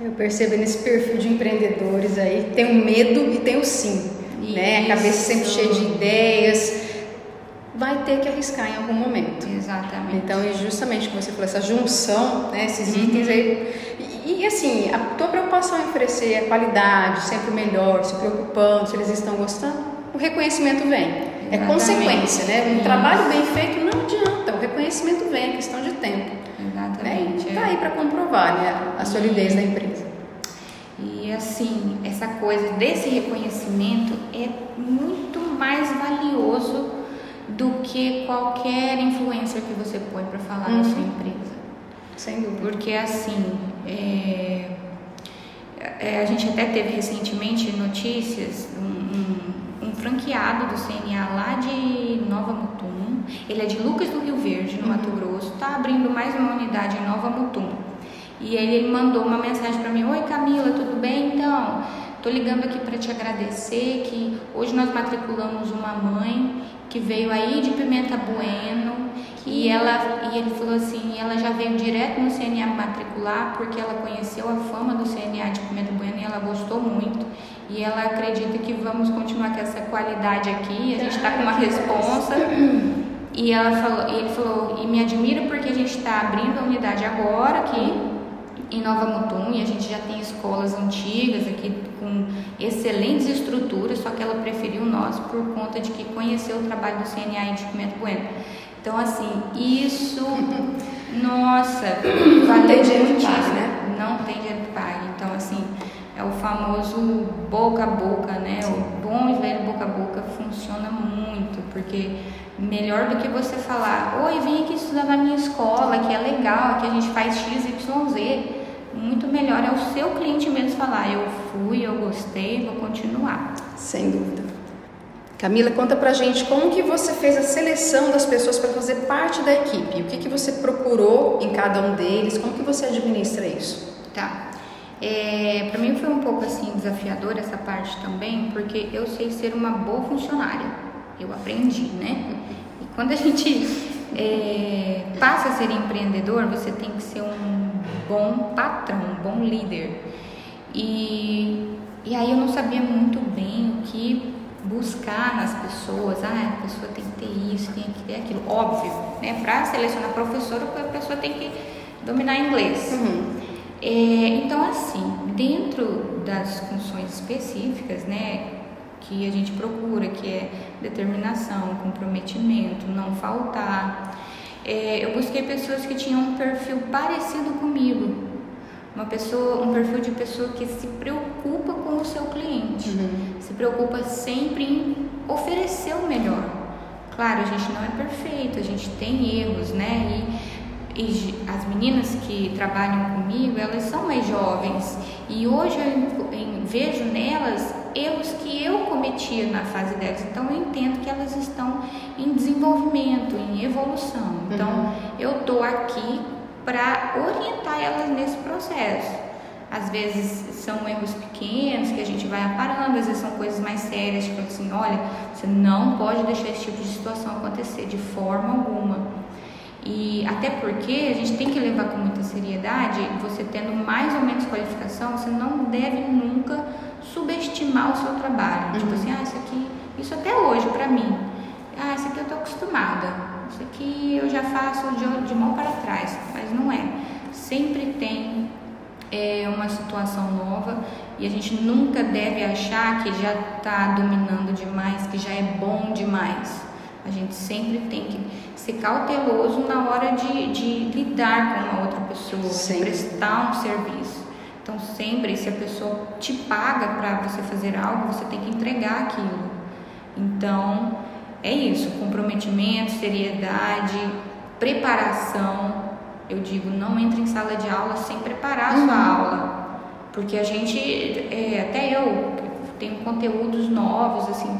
Eu percebo nesse perfil de empreendedores aí, tem o medo e tem o sim, Isso. né? A cabeça sempre cheia de ideias, vai ter que arriscar em algum momento. Exatamente. Então, e justamente como você falou, essa junção, né, esses uhum. itens aí. E, e, assim, a tua preocupação em oferecer a qualidade, sempre melhor, se preocupando, se eles estão gostando, o reconhecimento vem. É Exatamente. É consequência, né? Um Isso. trabalho bem feito não adianta, o reconhecimento vem, é questão de tempo. Exatamente. Né? Tá aí para comprovar né, a solidez da empresa. E assim, essa coisa desse reconhecimento é muito mais valioso do que qualquer influencer que você põe para falar uhum. da sua empresa. Sem dúvida. Porque assim, é, é, a gente até teve recentemente notícias, um, um, um, franqueado do CNA lá de Nova Mutum Ele é de Lucas do Rio Verde, no uhum. Mato Grosso. Está abrindo mais uma unidade em Nova Mutum. E aí ele mandou uma mensagem para mim: Oi Camila, tudo bem? Então, tô ligando aqui para te agradecer que hoje nós matriculamos uma mãe que veio aí de Pimenta Bueno e ela e ele falou assim, ela já veio direto no CNA matricular porque ela conheceu a fama do CNA de Pimenta Bueno e ela gostou muito e ela acredita que vamos continuar com essa qualidade aqui. A gente está com uma responsa e ela falou, e ele falou e me admira porque a gente está abrindo a unidade agora aqui em Nova Mutum e a gente já tem escolas antigas aqui com excelentes estruturas, só que ela preferiu nós por conta de que conheceu o trabalho do CNA em Pimenta Bueno. Então, assim, isso, nossa, não tem dinheiro que pague, né? Não tem dinheiro que pague. Então, assim, é o famoso boca a boca, né? Sim. O bom e velho boca a boca funciona muito, porque melhor do que você falar, oi, vem aqui estudar na minha escola, que é legal, que a gente faz X, Y, Z muito melhor é o seu cliente mesmo falar, eu fui, eu gostei, vou continuar. Sem dúvida. Camila, conta pra gente como que você fez a seleção das pessoas para fazer parte da equipe. O que, que você procurou em cada um deles? Como que você administra isso? Tá. É, para mim foi um pouco assim desafiador essa parte também, porque eu sei ser uma boa funcionária. Eu aprendi, né? E quando a gente é, passa a ser empreendedor, você tem que ser um bom patrão, um bom líder. E, e aí eu não sabia muito bem o que buscar nas pessoas. Ah, a pessoa tem que ter isso, tem que ter aquilo. Óbvio, né? Para selecionar professor, a pessoa tem que dominar inglês. Uhum. É, então, assim, dentro das funções específicas, né? Que a gente procura, que é determinação, comprometimento, não faltar é, eu busquei pessoas que tinham um perfil parecido comigo. Uma pessoa, um perfil de pessoa que se preocupa com o seu cliente, uhum. se preocupa sempre em oferecer o melhor. Claro, a gente não é perfeito, a gente tem erros, né? E, e as meninas que trabalham comigo, elas são mais jovens e hoje eu, vejo nelas erros que eu cometia na fase delas. Então eu entendo que elas estão em desenvolvimento, em evolução. Então uhum. eu tô aqui para orientar elas nesse processo. Às vezes são erros pequenos que a gente vai aparando, às vezes são coisas mais sérias, tipo assim, olha, você não pode deixar esse tipo de situação acontecer de forma alguma. E até porque a gente tem que levar com muita seriedade, você tendo mais ou menos qualificação, você não deve nunca subestimar o seu trabalho. Tipo uhum. Tipo assim, ah, isso aqui, isso até hoje para mim. Ah, isso aqui eu tô acostumada. Isso aqui eu já faço de, de mão para trás, mas não é. Sempre tem é, uma situação nova e a gente nunca deve achar que já está dominando demais, que já é bom demais. A gente sempre tem que ser cauteloso na hora de, de lidar com uma outra pessoa, prestar um serviço. Então, sempre, se a pessoa te paga para você fazer algo, você tem que entregar aquilo. Então, é isso: comprometimento, seriedade, preparação. Eu digo, não entre em sala de aula sem preparar a sua uhum. aula, porque a gente, é, até eu, tenho conteúdos novos, assim,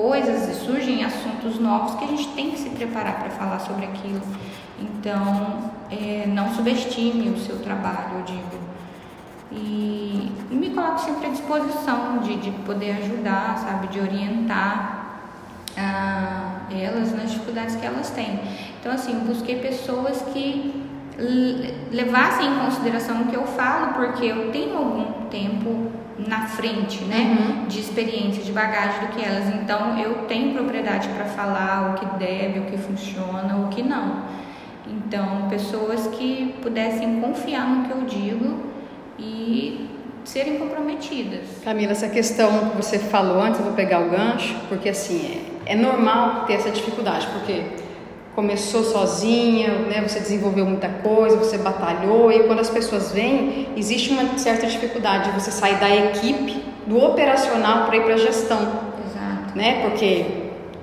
coisas e surgem assuntos novos que a gente tem que se preparar para falar sobre aquilo. Então, é, não subestime o seu trabalho, eu digo. E, e me coloco sempre à disposição de, de poder ajudar, sabe, de orientar ah, elas nas dificuldades que elas têm. Então, assim, busquei pessoas que levassem em consideração o que eu falo, porque eu tenho algum tempo na frente, né, uhum. de experiência, de bagagem do que elas. Então, eu tenho propriedade para falar o que deve, o que funciona, o que não. Então, pessoas que pudessem confiar no que eu digo e serem comprometidas. Camila, essa questão que você falou antes, eu vou pegar o gancho, porque assim, é, é normal ter essa dificuldade, porque começou sozinha, né, você desenvolveu muita coisa, você batalhou, e quando as pessoas vêm, existe uma certa dificuldade de você sair da equipe, do operacional para ir para a gestão. Exato. Né, porque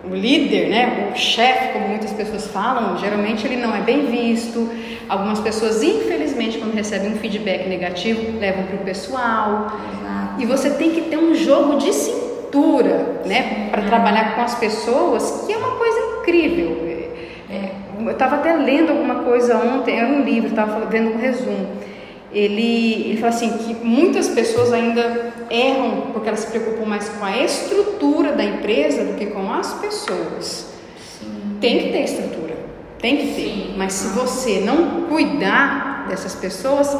o líder, né, o chefe, como muitas pessoas falam, geralmente ele não é bem visto. Algumas pessoas, infelizmente, quando recebem um feedback negativo, levam para o pessoal. Exato. E você tem que ter um jogo de cintura, né, para trabalhar com as pessoas, que é uma coisa incrível. Eu estava até lendo alguma coisa ontem, era um livro, estava vendo um resumo. Ele, ele fala assim que muitas pessoas ainda erram porque elas se preocupam mais com a estrutura da empresa do que com as pessoas. Sim. Tem que ter estrutura, tem que ter. Sim. Mas se você não cuidar dessas pessoas,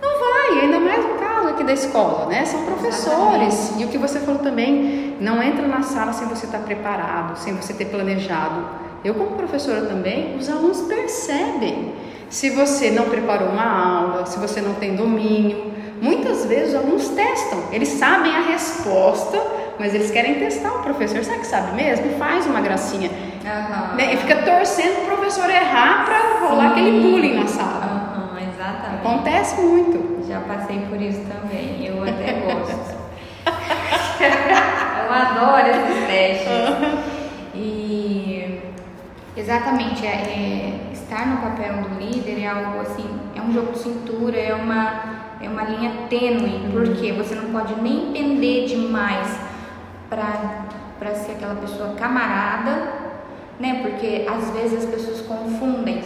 não vai, ainda mais no caso aqui da escola, né? São professores. Exatamente. E o que você falou também, não entra na sala sem você estar preparado, sem você ter planejado. Eu, como professora também, os alunos percebem se você não preparou uma aula, se você não tem domínio. Muitas vezes os alunos testam, eles sabem a resposta, mas eles querem testar o professor. Será que sabe mesmo? E faz uma gracinha. Uhum. Né? E fica torcendo o professor errar para rolar aquele bullying na sala. Uhum, exatamente. Acontece muito. Já passei por isso também, eu até gosto. eu adoro esses testes. Exatamente, é, é, estar no papel do líder é algo assim, é um jogo de cintura, é uma, é uma linha tênue, porque você não pode nem pender demais para ser aquela pessoa camarada, né? Porque às vezes as pessoas confundem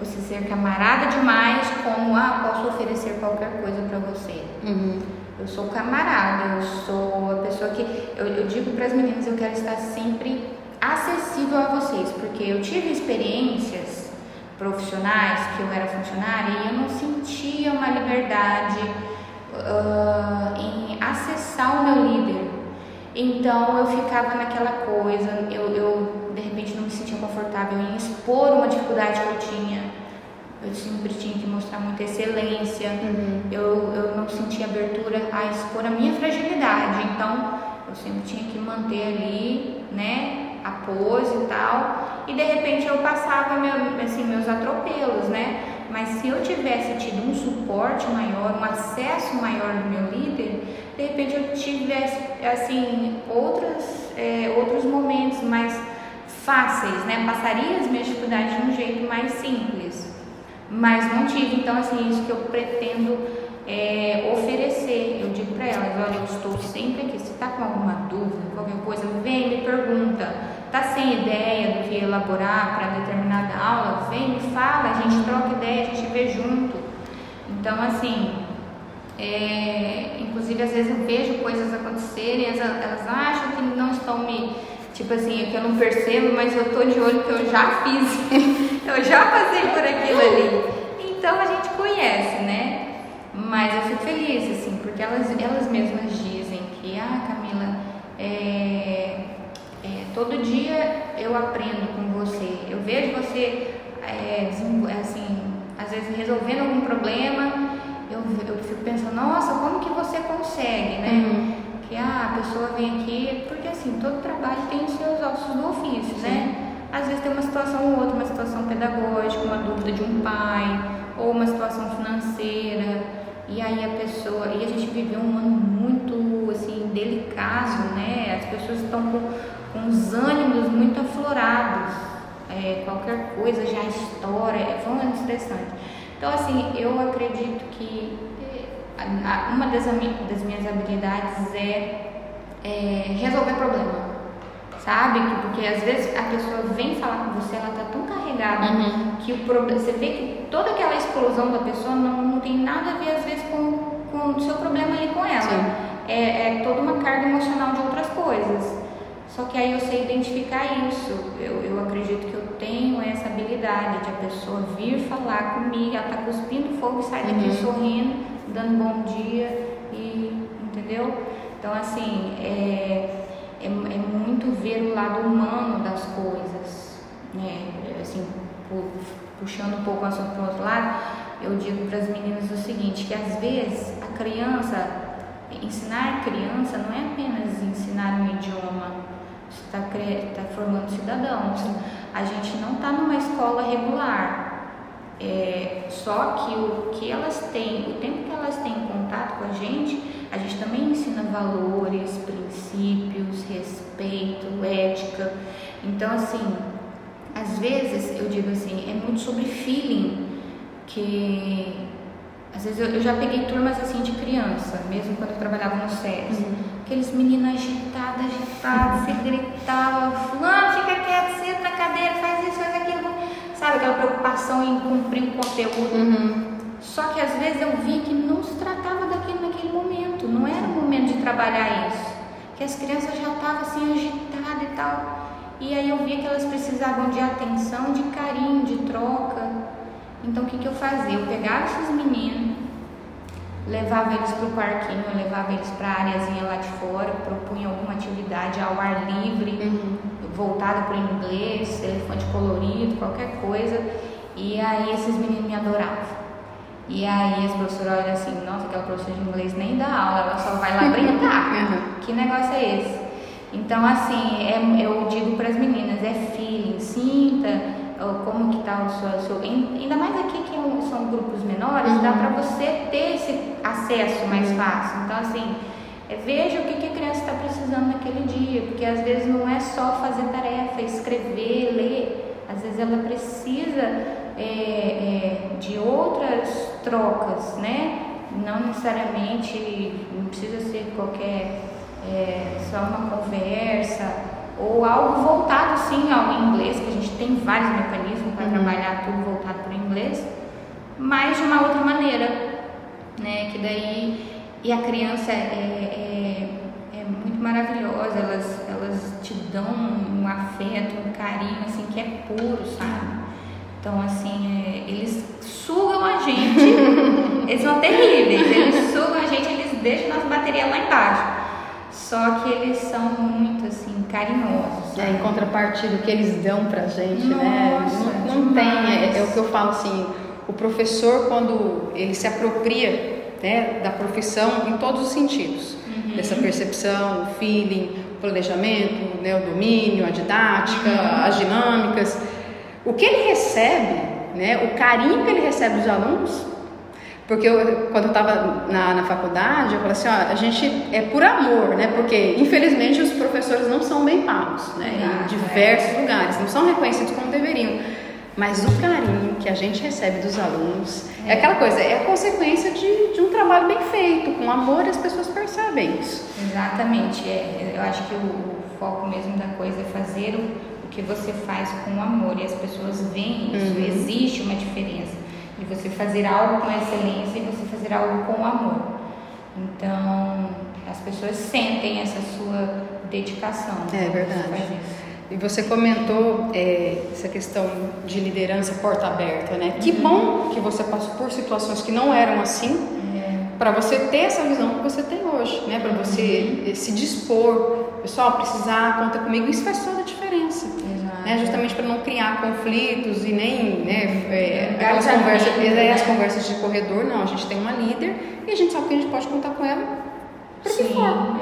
você ser camarada demais como, ah, posso oferecer qualquer coisa para você. Uhum. Eu sou camarada, eu sou a pessoa que. Eu, eu digo para as meninas, eu quero estar sempre acessível a vocês, porque eu tive experiências profissionais que eu era funcionária e eu não sentia uma liberdade uh, em acessar o meu líder. Então eu ficava naquela coisa, eu, eu de repente não me sentia confortável em expor uma dificuldade que eu tinha. Eu sempre tinha que mostrar muita excelência, uhum. eu, eu não sentia abertura a expor a minha fragilidade. Então eu sempre tinha que manter ali, né, a pose e tal. E de repente eu passava meu, assim, meus atropelos, né? Mas se eu tivesse tido um suporte maior, um acesso maior do meu líder, de repente eu tivesse assim outros, é, outros momentos mais fáceis, né? Passaria as minhas dificuldades de um jeito mais simples, mas não tive. Então assim isso que eu pretendo é, oferecer. Eu digo para elas, olha, eu estou sempre aqui. Se está com alguma dúvida, qualquer coisa, vem me pergunta Está sem ideia do que elaborar para determinada aula? Vem, me fala, a gente troca ideia, a gente vê junto. Então, assim, é, inclusive às vezes eu vejo coisas acontecerem, elas, elas acham que não estão me. Tipo assim, é que eu não percebo, mas eu tô de olho que eu já fiz, eu já passei por aquilo ali. Então a gente conhece, né? Mas eu fico feliz, assim, porque elas, elas mesmas Todo dia eu aprendo com você. Eu vejo você, é, assim, às vezes resolvendo algum problema. Eu, eu fico pensando, nossa, como que você consegue, né? Uhum. Que ah, a pessoa vem aqui, porque assim, todo trabalho tem os seus ossos do ofício, né? Sim. né? Às vezes tem uma situação ou outra, uma situação pedagógica, uma dúvida de um pai, ou uma situação financeira. E aí a pessoa, e a gente viveu um ano muito assim delicado, né? As pessoas estão com com os ânimos muito aflorados, é, qualquer coisa já estoura, foi um ano estressante. Então, assim, eu acredito que é, uma das, das minhas habilidades é, é, resolver problema, sabe? Porque às vezes a pessoa vem falar com você, ela tá tão carregada uhum. que o problema, você vê que toda aquela explosão da pessoa não, não tem nada a ver às vezes com, com o seu problema ali com ela. É, é toda uma carga emocional de outras coisas. Só que aí eu sei identificar isso. Eu, eu acredito que eu tenho essa habilidade de a pessoa vir falar comigo, ela tá cuspindo fogo e sai daqui uhum. sorrindo, dando bom dia e entendeu? Então assim, é, é, é muito ver o lado humano das coisas. Né? Assim, puxando um pouco o assunto para o outro lado, eu digo para as meninas o seguinte, que às vezes a criança, ensinar a criança não é apenas ensinar um idioma, está tá formando cidadãos. A gente não está numa escola regular. É, só que o que elas têm, o tempo que elas têm contato com a gente, a gente também ensina valores, princípios, respeito, ética. Então, assim, às vezes eu digo assim, é muito sobre feeling que às vezes eu, eu, já peguei turmas assim de criança, mesmo quando eu trabalhava no SES. Uhum. Aqueles meninos agitados, agitados, se gritava, fulano, fica quieto, senta na cadeira, faz isso, faz aquilo. sabe, aquela preocupação em cumprir o conteúdo. Uhum. Só que às vezes eu vi que não se tratava daquilo naquele momento, não era o momento de trabalhar isso. Que as crianças já estavam assim agitadas e tal. E aí eu via que elas precisavam de atenção, de carinho, de troca. Então o que, que eu fazia? Eu pegava esses meninos, levava eles para o parquinho, levava eles para a areazinha lá de fora, propunha alguma atividade ao ar livre, Uhum. voltada para o inglês, elefante colorido, qualquer coisa. E aí esses meninos me adoravam. E aí as professoras olham assim, nossa, aquela professora de inglês nem dá aula, ela só vai lá brincar. Uhum. Que negócio é esse? Então, assim, é, eu digo para as meninas, é feeling, sinta ó, como que tá o seu, seu- ain- ainda mais aqui que são grupos menores, dá para você ter esse acesso mais fácil. Então, assim, é, veja o que, que a criança está precisando naquele dia, porque às vezes não é só fazer tarefa, escrever, ler, às vezes ela precisa é, é, de outras trocas, né? Não necessariamente, não precisa ser qualquer, é, só uma conversa ou algo voltado sim ao inglês, que a gente tem vários mecanismos para trabalhar tudo voltado para o inglês, mas de uma outra maneira, né? Que daí e a criança é, é, é muito maravilhosa, elas, elas te dão um afeto, um carinho assim que é puro, sabe? Então assim, é, eles sugam a gente, eles são terríveis, eles sugam a gente, eles deixam nossa bateria lá embaixo. Só que eles são muito assim carinhosos. É, em contrapartida, o que eles dão pra gente, né? Nossa, Não, não tem, é, é o que eu falo assim, o professor quando ele se apropria né, da profissão em todos os sentidos, Uhum. dessa percepção, o feeling, o planejamento, né, o domínio, a didática, Uhum. as dinâmicas, o que ele recebe, né, o carinho que ele recebe dos alunos, porque eu, quando eu estava na, na faculdade, eu falei assim, ó, a gente é por amor, né? Porque infelizmente os professores não são bem pagos, né? Em Exato, diversos lugares, não são reconhecidos como deveriam. Mas o carinho que a gente recebe dos alunos é, É. aquela coisa, é a consequência de, de um trabalho bem feito, com amor e as pessoas percebem isso. Exatamente, é, eu acho que o, o foco mesmo da coisa é fazer o, o que você faz com amor e as pessoas veem isso, Uhum. existe uma diferença de você fazer algo com excelência e você fazer algo com amor. Então, as pessoas sentem essa sua dedicação. É verdade. Você. E você comentou é, essa questão de liderança porta aberta, né? Que bom que você passou por situações que não eram assim, para você ter essa visão que você tem hoje, né? Para você eh, se dispor, pessoal, precisar, conta comigo, isso faz toda a diferença. Né? Justamente para não criar conflitos e nem né, é, aquelas conversas, né? as conversas de corredor, não. A gente tem uma líder e a gente sabe que a gente pode contar com ela para que Sim, for.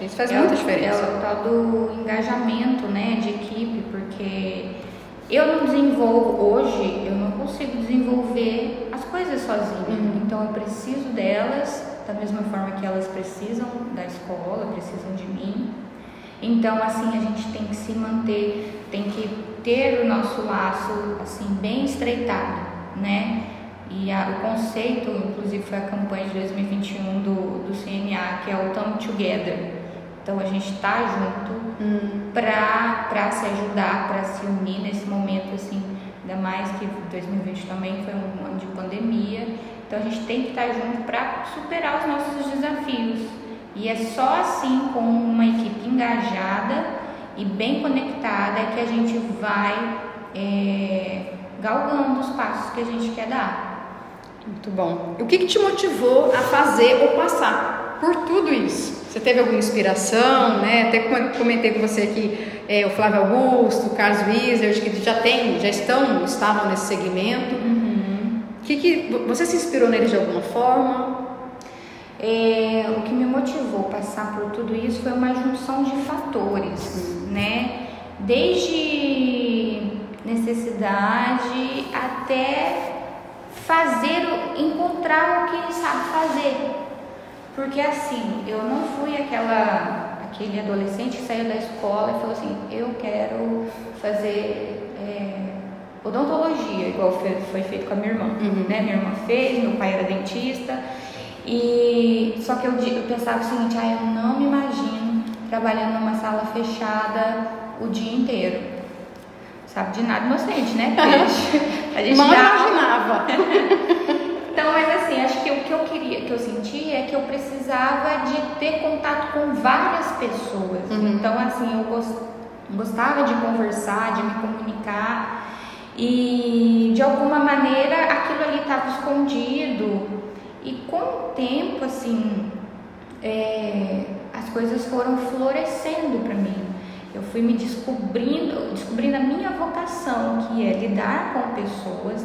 é. Isso faz é muita o- diferença. É o tal do engajamento, né, de equipe, porque eu não desenvolvo hoje, eu não consigo desenvolver as coisas sozinha. Uhum. Então eu preciso delas da mesma forma que elas precisam da escola, precisam de mim. Então assim a gente tem que se manter, tem que ter o nosso laço assim bem estreitado, né? E a- o conceito, inclusive, foi a campanha de 2021 do, do CNA, que é o Come Together. Então a gente está junto Hum. para se ajudar, para se unir nesse momento assim, ainda mais que 2020 também foi um ano de pandemia. Então a gente tem que estar junto para superar os nossos desafios. E é só assim com uma equipe engajada e bem conectada que a gente vai é, galgando os passos que a gente quer dar. Muito bom. O que, que te motivou a fazer ou passar por tudo isso? Você teve alguma inspiração, né? Até com- comentei com você aqui é, o Flávio Augusto, o Carlos Wieser, que já tem, já estão, estavam nesse segmento. Que que você se inspirou neles de alguma forma? É, o que me motivou a passar por tudo isso foi uma junção de fatores, né? Desde necessidade até fazer, encontrar o que sabe fazer. Porque assim, eu não fui aquela aquele adolescente que saiu da escola e falou assim, eu quero fazer é, odontologia, igual foi, foi feito com a minha irmã. Uhum. Né? Minha irmã fez, meu pai era dentista. E só que eu, eu pensava o seguinte, ah, eu não me imagino trabalhando numa sala fechada o dia inteiro. sabe de nada inocente, né? a gente Mal imaginava. então, mas assim, acho que o que eu queria, que eu senti é que eu precisava de ter contato com várias pessoas. Uhum. Então, assim, eu gostava de conversar, de me comunicar e de alguma maneira aquilo ali estava escondido. E com o tempo, assim, é, as coisas foram florescendo para mim. Eu fui me descobrindo, descobrindo a minha vocação, que é lidar com pessoas,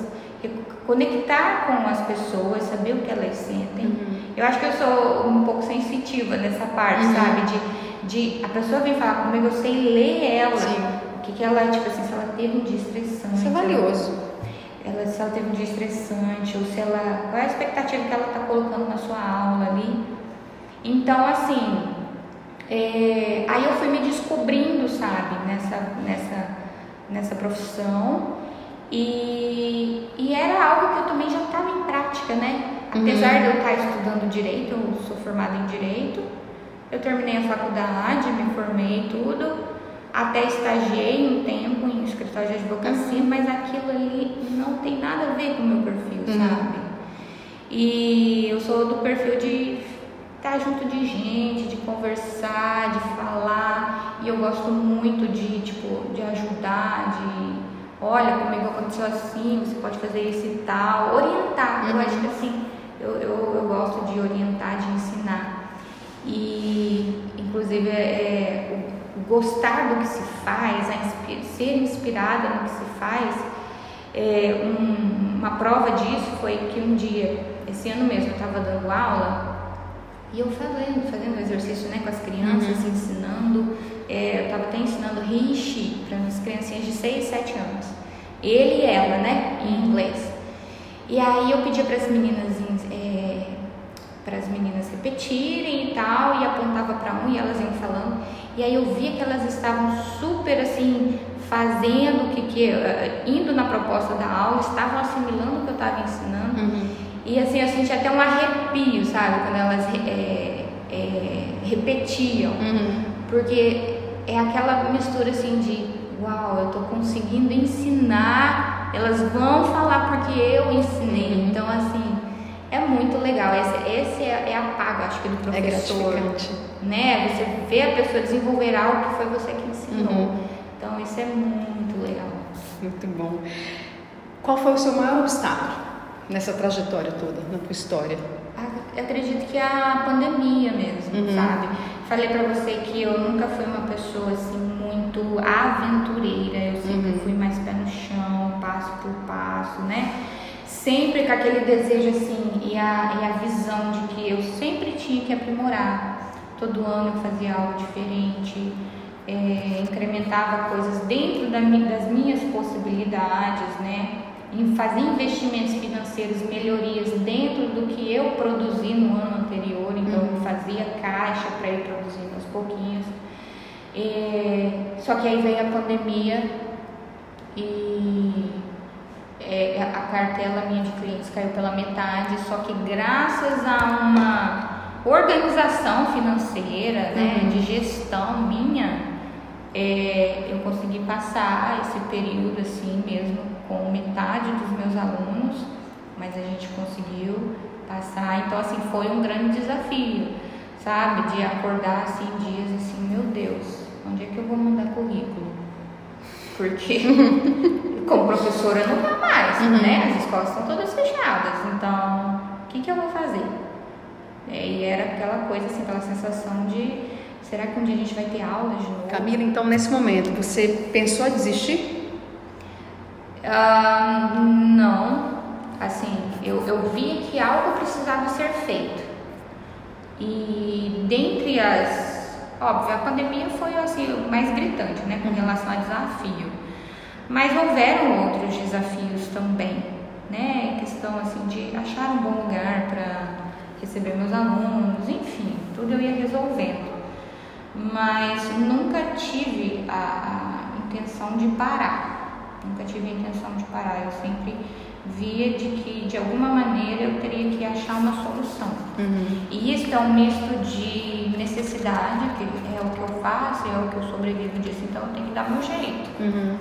conectar com as pessoas, saber o que elas sentem. Uhum. Eu acho que eu sou um pouco sensitiva nessa parte, uhum. sabe? De, de a pessoa vem falar comigo, eu sei ler ela. Sim. O que, que ela, tipo assim, se ela teve um dia estressante. Isso é valioso. Ela, se ela teve um dia estressante, ou se ela. Qual é a expectativa que ela está colocando na sua aula ali. Então, assim, é, aí eu fui me descobrindo, sabe, nessa, nessa, nessa profissão. E, e era algo que eu também já estava em prática, né? Apesar uhum. de eu estar estudando direito, eu sou formada em direito, eu terminei a faculdade, me formei e tudo, até estagiei um tempo em escritório de advocacia, mas aquilo ali não tem nada a ver com o meu perfil, uhum. sabe? E eu sou do perfil de estar tá junto de gente, de conversar, de falar. E eu gosto muito de, tipo, de ajudar, de olha, comigo aconteceu assim, você pode fazer isso e tal, orientar. Uhum. Eu acho que assim, eu, eu, eu, gosto de orientar, de ensinar. E inclusive é, o gostar do que se faz, a ser inspirada no que se faz. É, um, uma prova disso foi que um dia, esse ano mesmo, eu estava dando aula e eu fazendo, fazendo exercício né, com as crianças, uhum. ensinando. É, eu estava até ensinando Rishi para as criancinhas de 6, 7 anos. Ele e ela, né? Em inglês. E aí eu pedia para as meninas repetirem e tal, e apontava para um e elas iam falando. E aí eu via que elas estavam super assim, fazendo o que, que uh, indo na proposta da aula, estavam assimilando o que eu estava ensinando. Uhum. E assim, eu senti até um arrepio, sabe? Quando elas é, é, repetiam. Uhum. Porque é aquela mistura assim de uau, eu tô conseguindo ensinar, elas vão falar porque eu ensinei. Uhum. Então, assim, é muito legal. Esse, esse é, é a paga, acho que, do é professor. É né? Você vê a pessoa desenvolver algo que foi você que ensinou. Uhum. Então, isso é muito legal. Muito bom. Qual foi o seu maior obstáculo? nessa trajetória toda, na tua história? Eu acredito que a pandemia mesmo, uhum. sabe? Falei para você que eu nunca fui uma pessoa assim muito aventureira, eu sempre uhum. fui mais pé no chão, passo por passo, né? Sempre com aquele desejo assim e a, e a visão de que eu sempre tinha que aprimorar. Todo ano eu fazia algo diferente, é, incrementava coisas dentro da, das minhas possibilidades, né? em fazer investimentos financeiros, melhorias dentro do que eu produzi no ano anterior, então eu fazia caixa para ir produzindo aos pouquinhos. É, só que aí veio a pandemia e é, a cartela minha de clientes caiu pela metade, só que graças a uma organização financeira, né, uhum. de gestão minha, é, eu consegui passar esse período assim mesmo com metade dos meus alunos, mas a gente conseguiu passar. Então, assim, foi um grande desafio, sabe? De acordar assim dias assim, meu Deus, onde é que eu vou mandar currículo? Porque como professora não dá mais, uhum. né? As escolas estão todas fechadas, então o que, que eu vou fazer? É, e era aquela coisa, assim, aquela sensação de será que um dia a gente vai ter aula de novo? Camila, então nesse momento você pensou em desistir? Uh, não, assim, eu, eu vi que algo precisava ser feito. E dentre as. Óbvio, a pandemia foi assim, o mais gritante, né, com relação a desafio. Mas houveram outros desafios também, né, questão assim de achar um bom lugar para receber meus alunos, enfim, tudo eu ia resolvendo. Mas nunca tive a, a intenção de parar. Nunca tive a intenção de parar. Eu sempre via de que de alguma maneira eu teria que achar uma solução. Uhum. E isso é um misto de necessidade, que é o que eu faço, é o que eu sobrevivo disso, então eu tenho que dar meu jeito. Uhum.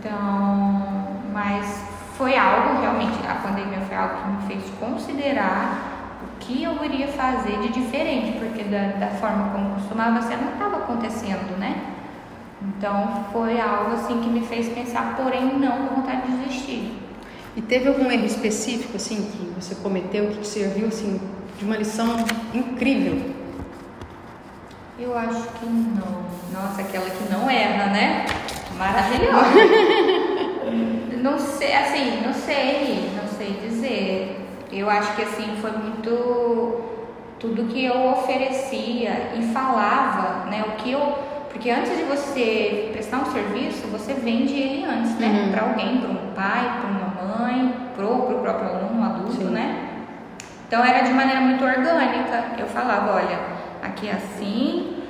Então, mas foi algo realmente, a pandemia foi algo que me fez considerar o que eu iria fazer de diferente, porque da, da forma como costumava ser não estava acontecendo, né? Então foi algo assim que me fez pensar, porém não com vontade de desistir. E teve algum erro específico assim que você cometeu que te serviu assim de uma lição incrível? Eu acho que não. Nossa, aquela que não erra, né? Maravilhosa. não sei, assim, não sei, não sei dizer. Eu acho que assim foi muito tudo que eu oferecia e falava, né? O que eu porque antes de você prestar um serviço, você vende ele antes, né? Uhum. Para alguém, para um pai, para uma mãe, para o próprio aluno, um adulto, Sim. né? Então era de maneira muito orgânica. Eu falava, olha, aqui é assim,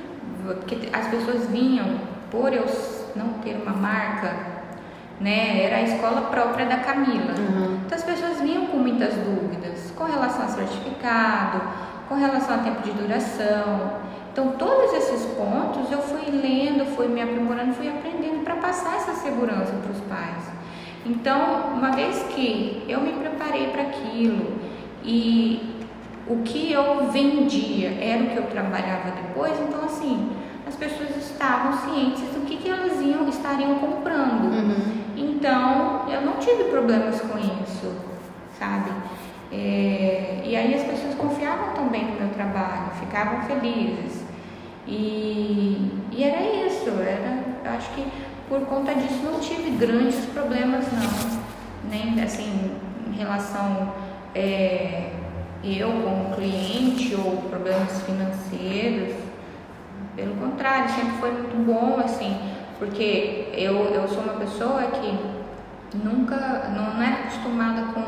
porque as pessoas vinham por eu não ter uma marca, né? Era a escola própria da Camila. Uhum. Então as pessoas vinham com muitas dúvidas com relação a certificado, com relação a tempo de duração. Então, todos esses pontos eu fui lendo, fui me aprimorando, fui aprendendo para passar essa segurança para os pais. Então, uma vez que eu me preparei para aquilo e o que eu vendia era o que eu trabalhava depois, então, assim, as pessoas estavam cientes do que, que elas iam, estariam comprando. Uhum. Então, eu não tive problemas com isso, sabe? É, e aí as pessoas confiavam também no meu trabalho, ficavam felizes. E, e era isso, era, eu acho que por conta disso não tive grandes problemas não, nem assim em relação é, eu como cliente ou problemas financeiros, pelo contrário, sempre foi muito bom assim, porque eu, eu sou uma pessoa que nunca não, não é acostumada com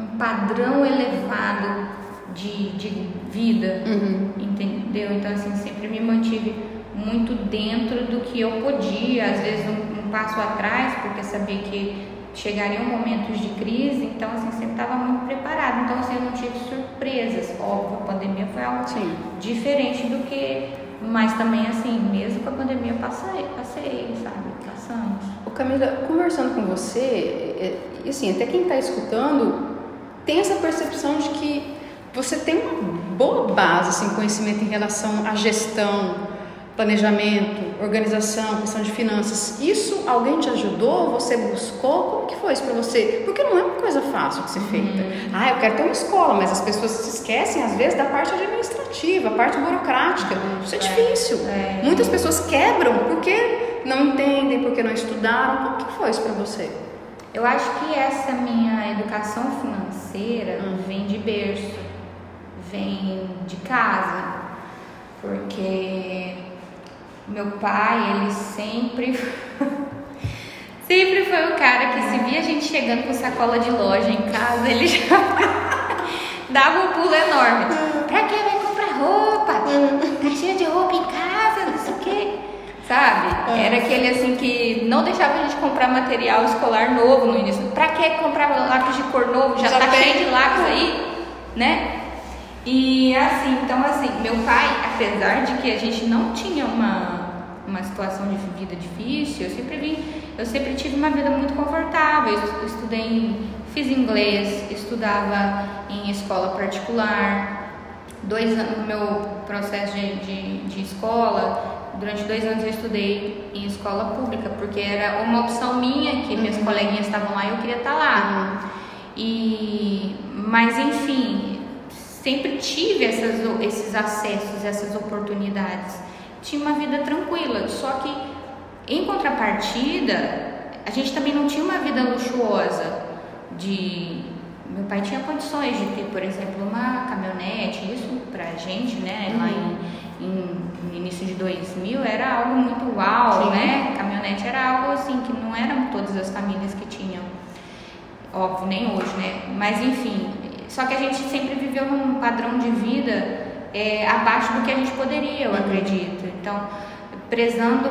um padrão elevado de, de vida, uhum. entendeu? Então, assim, sempre me mantive muito dentro do que eu podia, às vezes um, um passo atrás, porque sabia que chegariam momentos de crise, então, assim, sempre estava muito preparado. Então, assim, eu não tive surpresas. Óbvio, a pandemia foi algo Sim. diferente do que. Mas também, assim, mesmo com a pandemia, passei, passei sabe? Passamos. Ô Camila, conversando com você, é, assim, até quem está escutando tem essa percepção de que você tem uma boa base, assim, conhecimento em relação à gestão, planejamento, organização, questão de finanças. Isso alguém te ajudou? Você buscou? Como que foi isso para você? Porque não é uma coisa fácil de ser feita. Uhum. Ah, eu quero ter uma escola, mas as pessoas se esquecem às vezes da parte administrativa, a parte burocrática. Isso é, é difícil. É. Muitas pessoas quebram porque não entendem, porque não estudaram. Como que foi isso para você? Eu acho que essa minha educação financeira hum. vem de berço vem de casa, porque meu pai, ele sempre sempre foi o cara que se via a gente chegando com sacola de loja em casa, ele já dava um pulo enorme. Pra que vai comprar roupa? Caixinha de roupa em casa, não sei o quê. Sabe? É. Era aquele assim que não deixava a gente comprar material escolar novo no início. Pra que comprar lápis de cor novo? Já, Já tá tem. cheio de lápis aí, né? E assim, então assim, meu pai, apesar de que a gente não tinha uma, uma situação de vida difícil, eu sempre vim, eu sempre tive uma vida muito confortável. Eu estudei, fiz inglês, estudava em escola particular. Dois anos no meu processo de, de, de escola, durante dois anos eu estudei em escola pública, porque era uma opção minha, que minhas uhum. coleguinhas estavam lá e eu queria estar lá. Uhum. E, mas enfim, sempre tive essas, esses acessos, essas oportunidades. Tinha uma vida tranquila, só que em contrapartida, a gente também não tinha uma vida luxuosa de meu pai tinha condições de ter, por exemplo, uma caminhonete, isso pra gente, né, lá uhum. em, em, no início de 2000 era algo muito uau, Sim. né? Caminhonete era algo assim que não eram todas as famílias que tinham. Óbvio, nem hoje, né? Mas enfim, só que a gente sempre viveu num padrão de vida é, abaixo do que a gente poderia, eu uhum. acredito. Então, prezando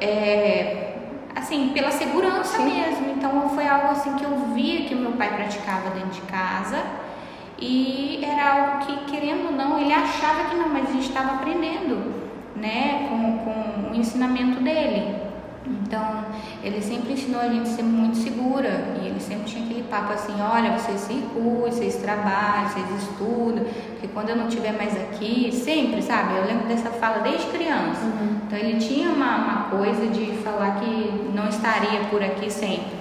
é, assim pela segurança Sim. mesmo. Então, foi algo assim que eu via que meu pai praticava dentro de casa e era algo que, querendo ou não, ele achava que não, mas a gente estava aprendendo, né, com, com o ensinamento dele. Então, ele sempre ensinou a gente a ser muito segura. E ele sempre tinha aquele papo assim: olha, vocês se cuidem, vocês trabalham, vocês estudam. Porque quando eu não estiver mais aqui, sempre, sabe? Eu lembro dessa fala desde criança. Uhum. Então, ele tinha uma, uma coisa de falar que não estaria por aqui sempre.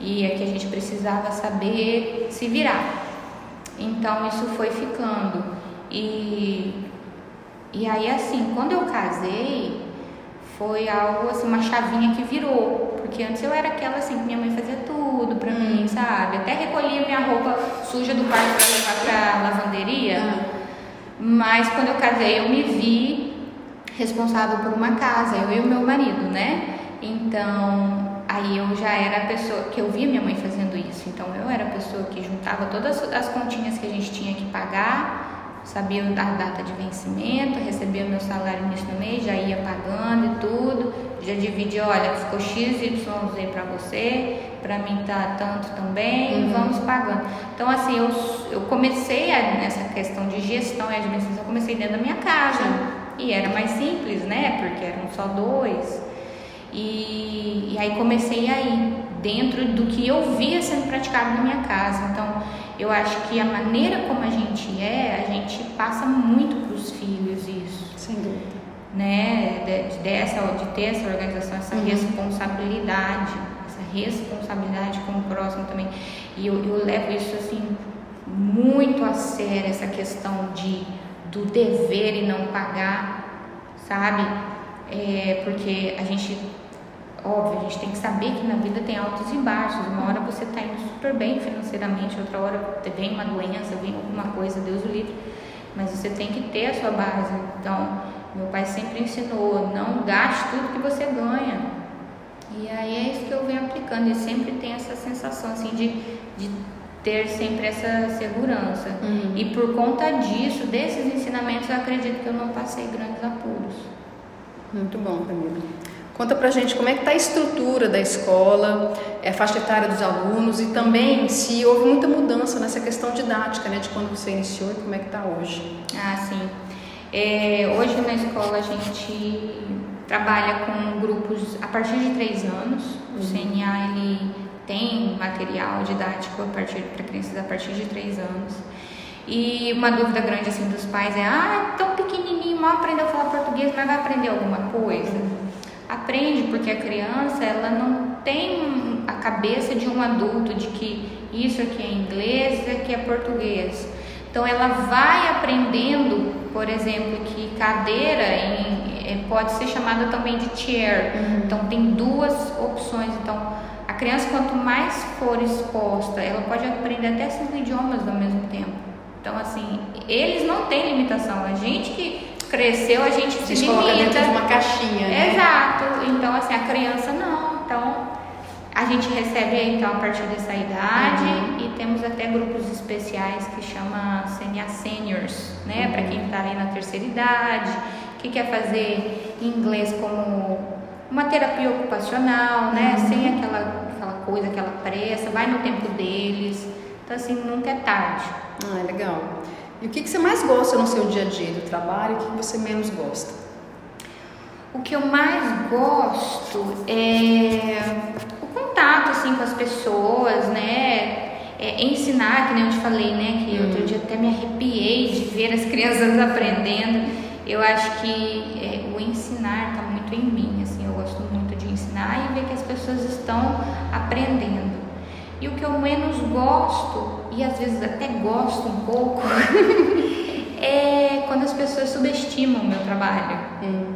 E é que a gente precisava saber se virar. Então, isso foi ficando. E, e aí, assim, quando eu casei foi algo assim, uma chavinha que virou. Porque antes eu era aquela assim, que minha mãe fazia tudo pra mim, sabe? Até recolhia minha roupa suja do quarto pra levar pra lavanderia. Hum. Mas quando eu casei, eu me vi responsável por uma casa, eu e o meu marido, né? Então, aí eu já era a pessoa que eu via minha mãe fazendo isso. Então, eu era a pessoa que juntava todas as continhas que a gente tinha que pagar sabia a data de vencimento, recebia meu salário início do mês, já ia pagando e tudo, já dividia, olha, ficou X, Y, para você, para mim tá tanto também, uhum. vamos pagando. Então, assim, eu, eu comecei a, nessa questão de gestão e administração, eu comecei dentro da minha casa, e era mais simples, né, porque eram só dois, e, e aí comecei aí, dentro do que eu via sendo praticado na minha casa, então eu acho que a maneira como a gente é, a gente passa muito para os filhos isso. Sem dúvida. Né? De, de, dessa, de ter essa organização, essa uhum. responsabilidade, essa responsabilidade com o próximo também. E eu, eu levo isso assim muito a sério, essa questão de do dever e não pagar, sabe? É, porque a gente Óbvio, a gente tem que saber que na vida tem altos e baixos. Uma hora você está indo super bem financeiramente, outra hora vem uma doença, vem alguma coisa, Deus o livre. Mas você tem que ter a sua base. Então, meu pai sempre ensinou: não gaste tudo que você ganha. E aí é isso que eu venho aplicando. E sempre tem essa sensação assim de, de ter sempre essa segurança. Uhum. E por conta disso, desses ensinamentos, eu acredito que eu não passei grandes apuros. Muito bom, Camila. Conta pra gente como é que está a estrutura da escola, a faixa etária dos alunos e também se houve muita mudança nessa questão didática, né, de quando você iniciou e como é que está hoje. Ah, sim. É, hoje na escola a gente trabalha com grupos a partir de três anos. O uhum. CNA ele tem material didático a partir para crianças a partir de três anos. E uma dúvida grande assim dos pais é: ah, tão pequenininho, mal aprendeu a falar português, mas vai aprender alguma coisa? Aprende, porque a criança ela não tem a cabeça de um adulto de que isso aqui é inglês, isso aqui é português. Então ela vai aprendendo, por exemplo, que cadeira em, é, pode ser chamada também de chair. Uhum. Então tem duas opções. Então a criança quanto mais for exposta, ela pode aprender até cinco idiomas ao mesmo tempo. Então assim, eles não têm limitação. A gente que cresceu, a gente se, se limita. dentro de uma caixinha, né? Exato. Então, assim, a criança não. Então, a gente recebe então a partir dessa idade uhum. e temos até grupos especiais que chama CNA Seniors, né? Uhum. Para quem está ali na terceira idade, que quer fazer inglês como uma terapia ocupacional, né? Uhum. Sem aquela, aquela coisa, aquela pressa, vai no tempo deles. Então, assim, nunca é tarde. Ah, é legal. E o que, que você mais gosta no seu dia a dia do trabalho o que, que você menos gosta? O que eu mais gosto é o contato assim com as pessoas, né? É ensinar, que nem eu te falei, né? Que hum. outro dia até me arrepiei de ver as crianças aprendendo. Eu acho que é, o ensinar está muito em mim, assim, eu gosto muito de ensinar e ver que as pessoas estão aprendendo. E o que eu menos gosto e às vezes até gosto um pouco, é quando as pessoas subestimam o meu trabalho. Hum.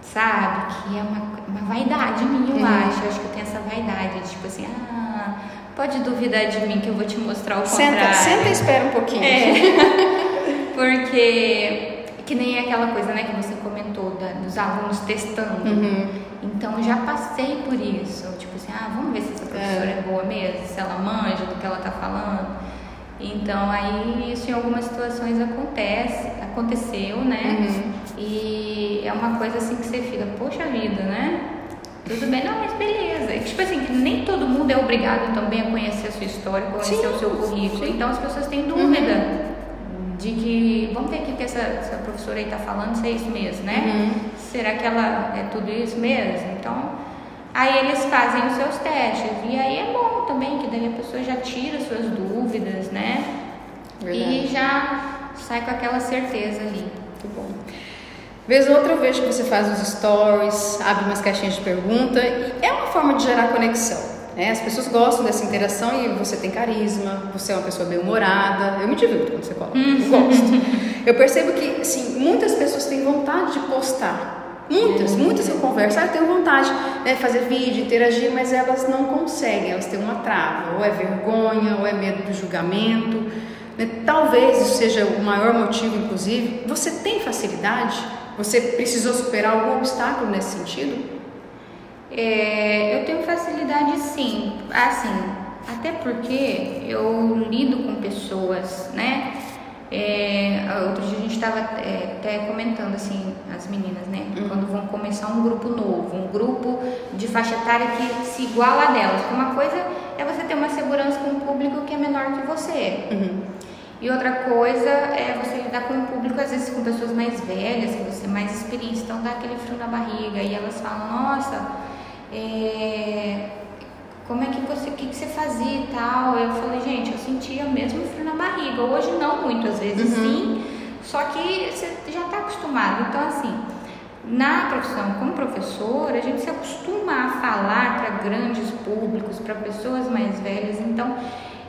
Sabe? Que é uma, uma vaidade minha, eu hum. acho. Eu acho que eu tenho essa vaidade de tipo assim, ah, pode duvidar de mim que eu vou te mostrar o senta, contrário. Senta e espera um pouquinho. É. Porque que nem aquela coisa né, que você comentou da, dos alunos testando. Uhum. Então já passei por isso. Tipo assim, ah, vamos ver se essa professora é, é boa mesmo, se ela manja do que ela está falando. Então aí isso em algumas situações acontece, aconteceu, né? Uhum. E é uma coisa assim que você fica, poxa vida, né? Tudo bem, não, mas beleza. tipo assim, nem todo mundo é obrigado também a conhecer a sua história, conhecer sim, o seu currículo. Sim. Então as pessoas têm dúvida uhum. de que, vamos ver o que essa, essa professora aí está falando, se é isso mesmo, né? Uhum. Será que ela é tudo isso mesmo? Então, Aí eles fazem os seus testes. E aí é bom também, que daí a pessoa já tira suas dúvidas, né? Verdade. E já sai com aquela certeza ali. Muito bom. Vez ou outra eu vejo que você faz os stories, abre umas caixinhas de pergunta e é uma forma de gerar conexão. Né? As pessoas gostam dessa interação e você tem carisma, você é uma pessoa bem humorada. Eu me divirto quando você coloca, eu uhum. gosto. Eu percebo que, assim, muitas pessoas têm vontade de postar. Muitas, muitas eu converso, ah, eu tenho vontade de né, fazer vídeo, interagir, mas elas não conseguem, elas têm uma trava, ou é vergonha, ou é medo do julgamento. Né? Talvez isso seja o maior motivo, inclusive. Você tem facilidade? Você precisou superar algum obstáculo nesse sentido? É, eu tenho facilidade sim, assim, até porque eu lido com pessoas, né? É, outro dia a gente estava é, até comentando assim, as meninas, né? Uhum. Quando vão começar um grupo novo, um grupo de faixa etária que se iguala a delas. Uma coisa é você ter uma segurança com um público que é menor que você. Uhum. E outra coisa é você lidar com um público, às vezes com pessoas mais velhas, que você mais experiente, então dá aquele frio na barriga. E elas falam, nossa, é, como é que você, o que, que você fazia e tal. Eu falei, gente, eu sentia mesmo frio na barriga. Hoje não muito, às vezes uhum. sim, só que você já está acostumado. Então, assim, na profissão como professor, a gente se acostuma a falar para grandes públicos, para pessoas mais velhas. Então,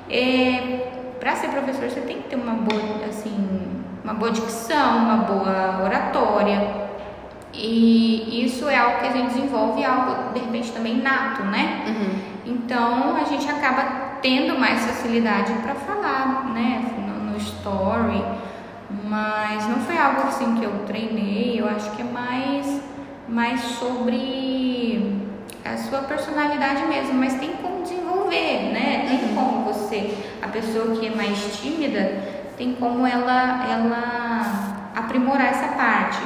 é, para ser professor, você tem que ter uma boa, assim, uma boa dicção, uma boa oratória. E isso é algo que a gente desenvolve, algo de repente também nato, né? Uhum. Então a gente acaba tendo mais facilidade para falar, né? No, no, story, mas não foi algo assim que eu treinei. Eu acho que é mais, mais sobre a sua personalidade mesmo, mas tem como desenvolver, né? Tem uhum. como você, a pessoa que é mais tímida, tem como ela, ela aprimorar essa parte.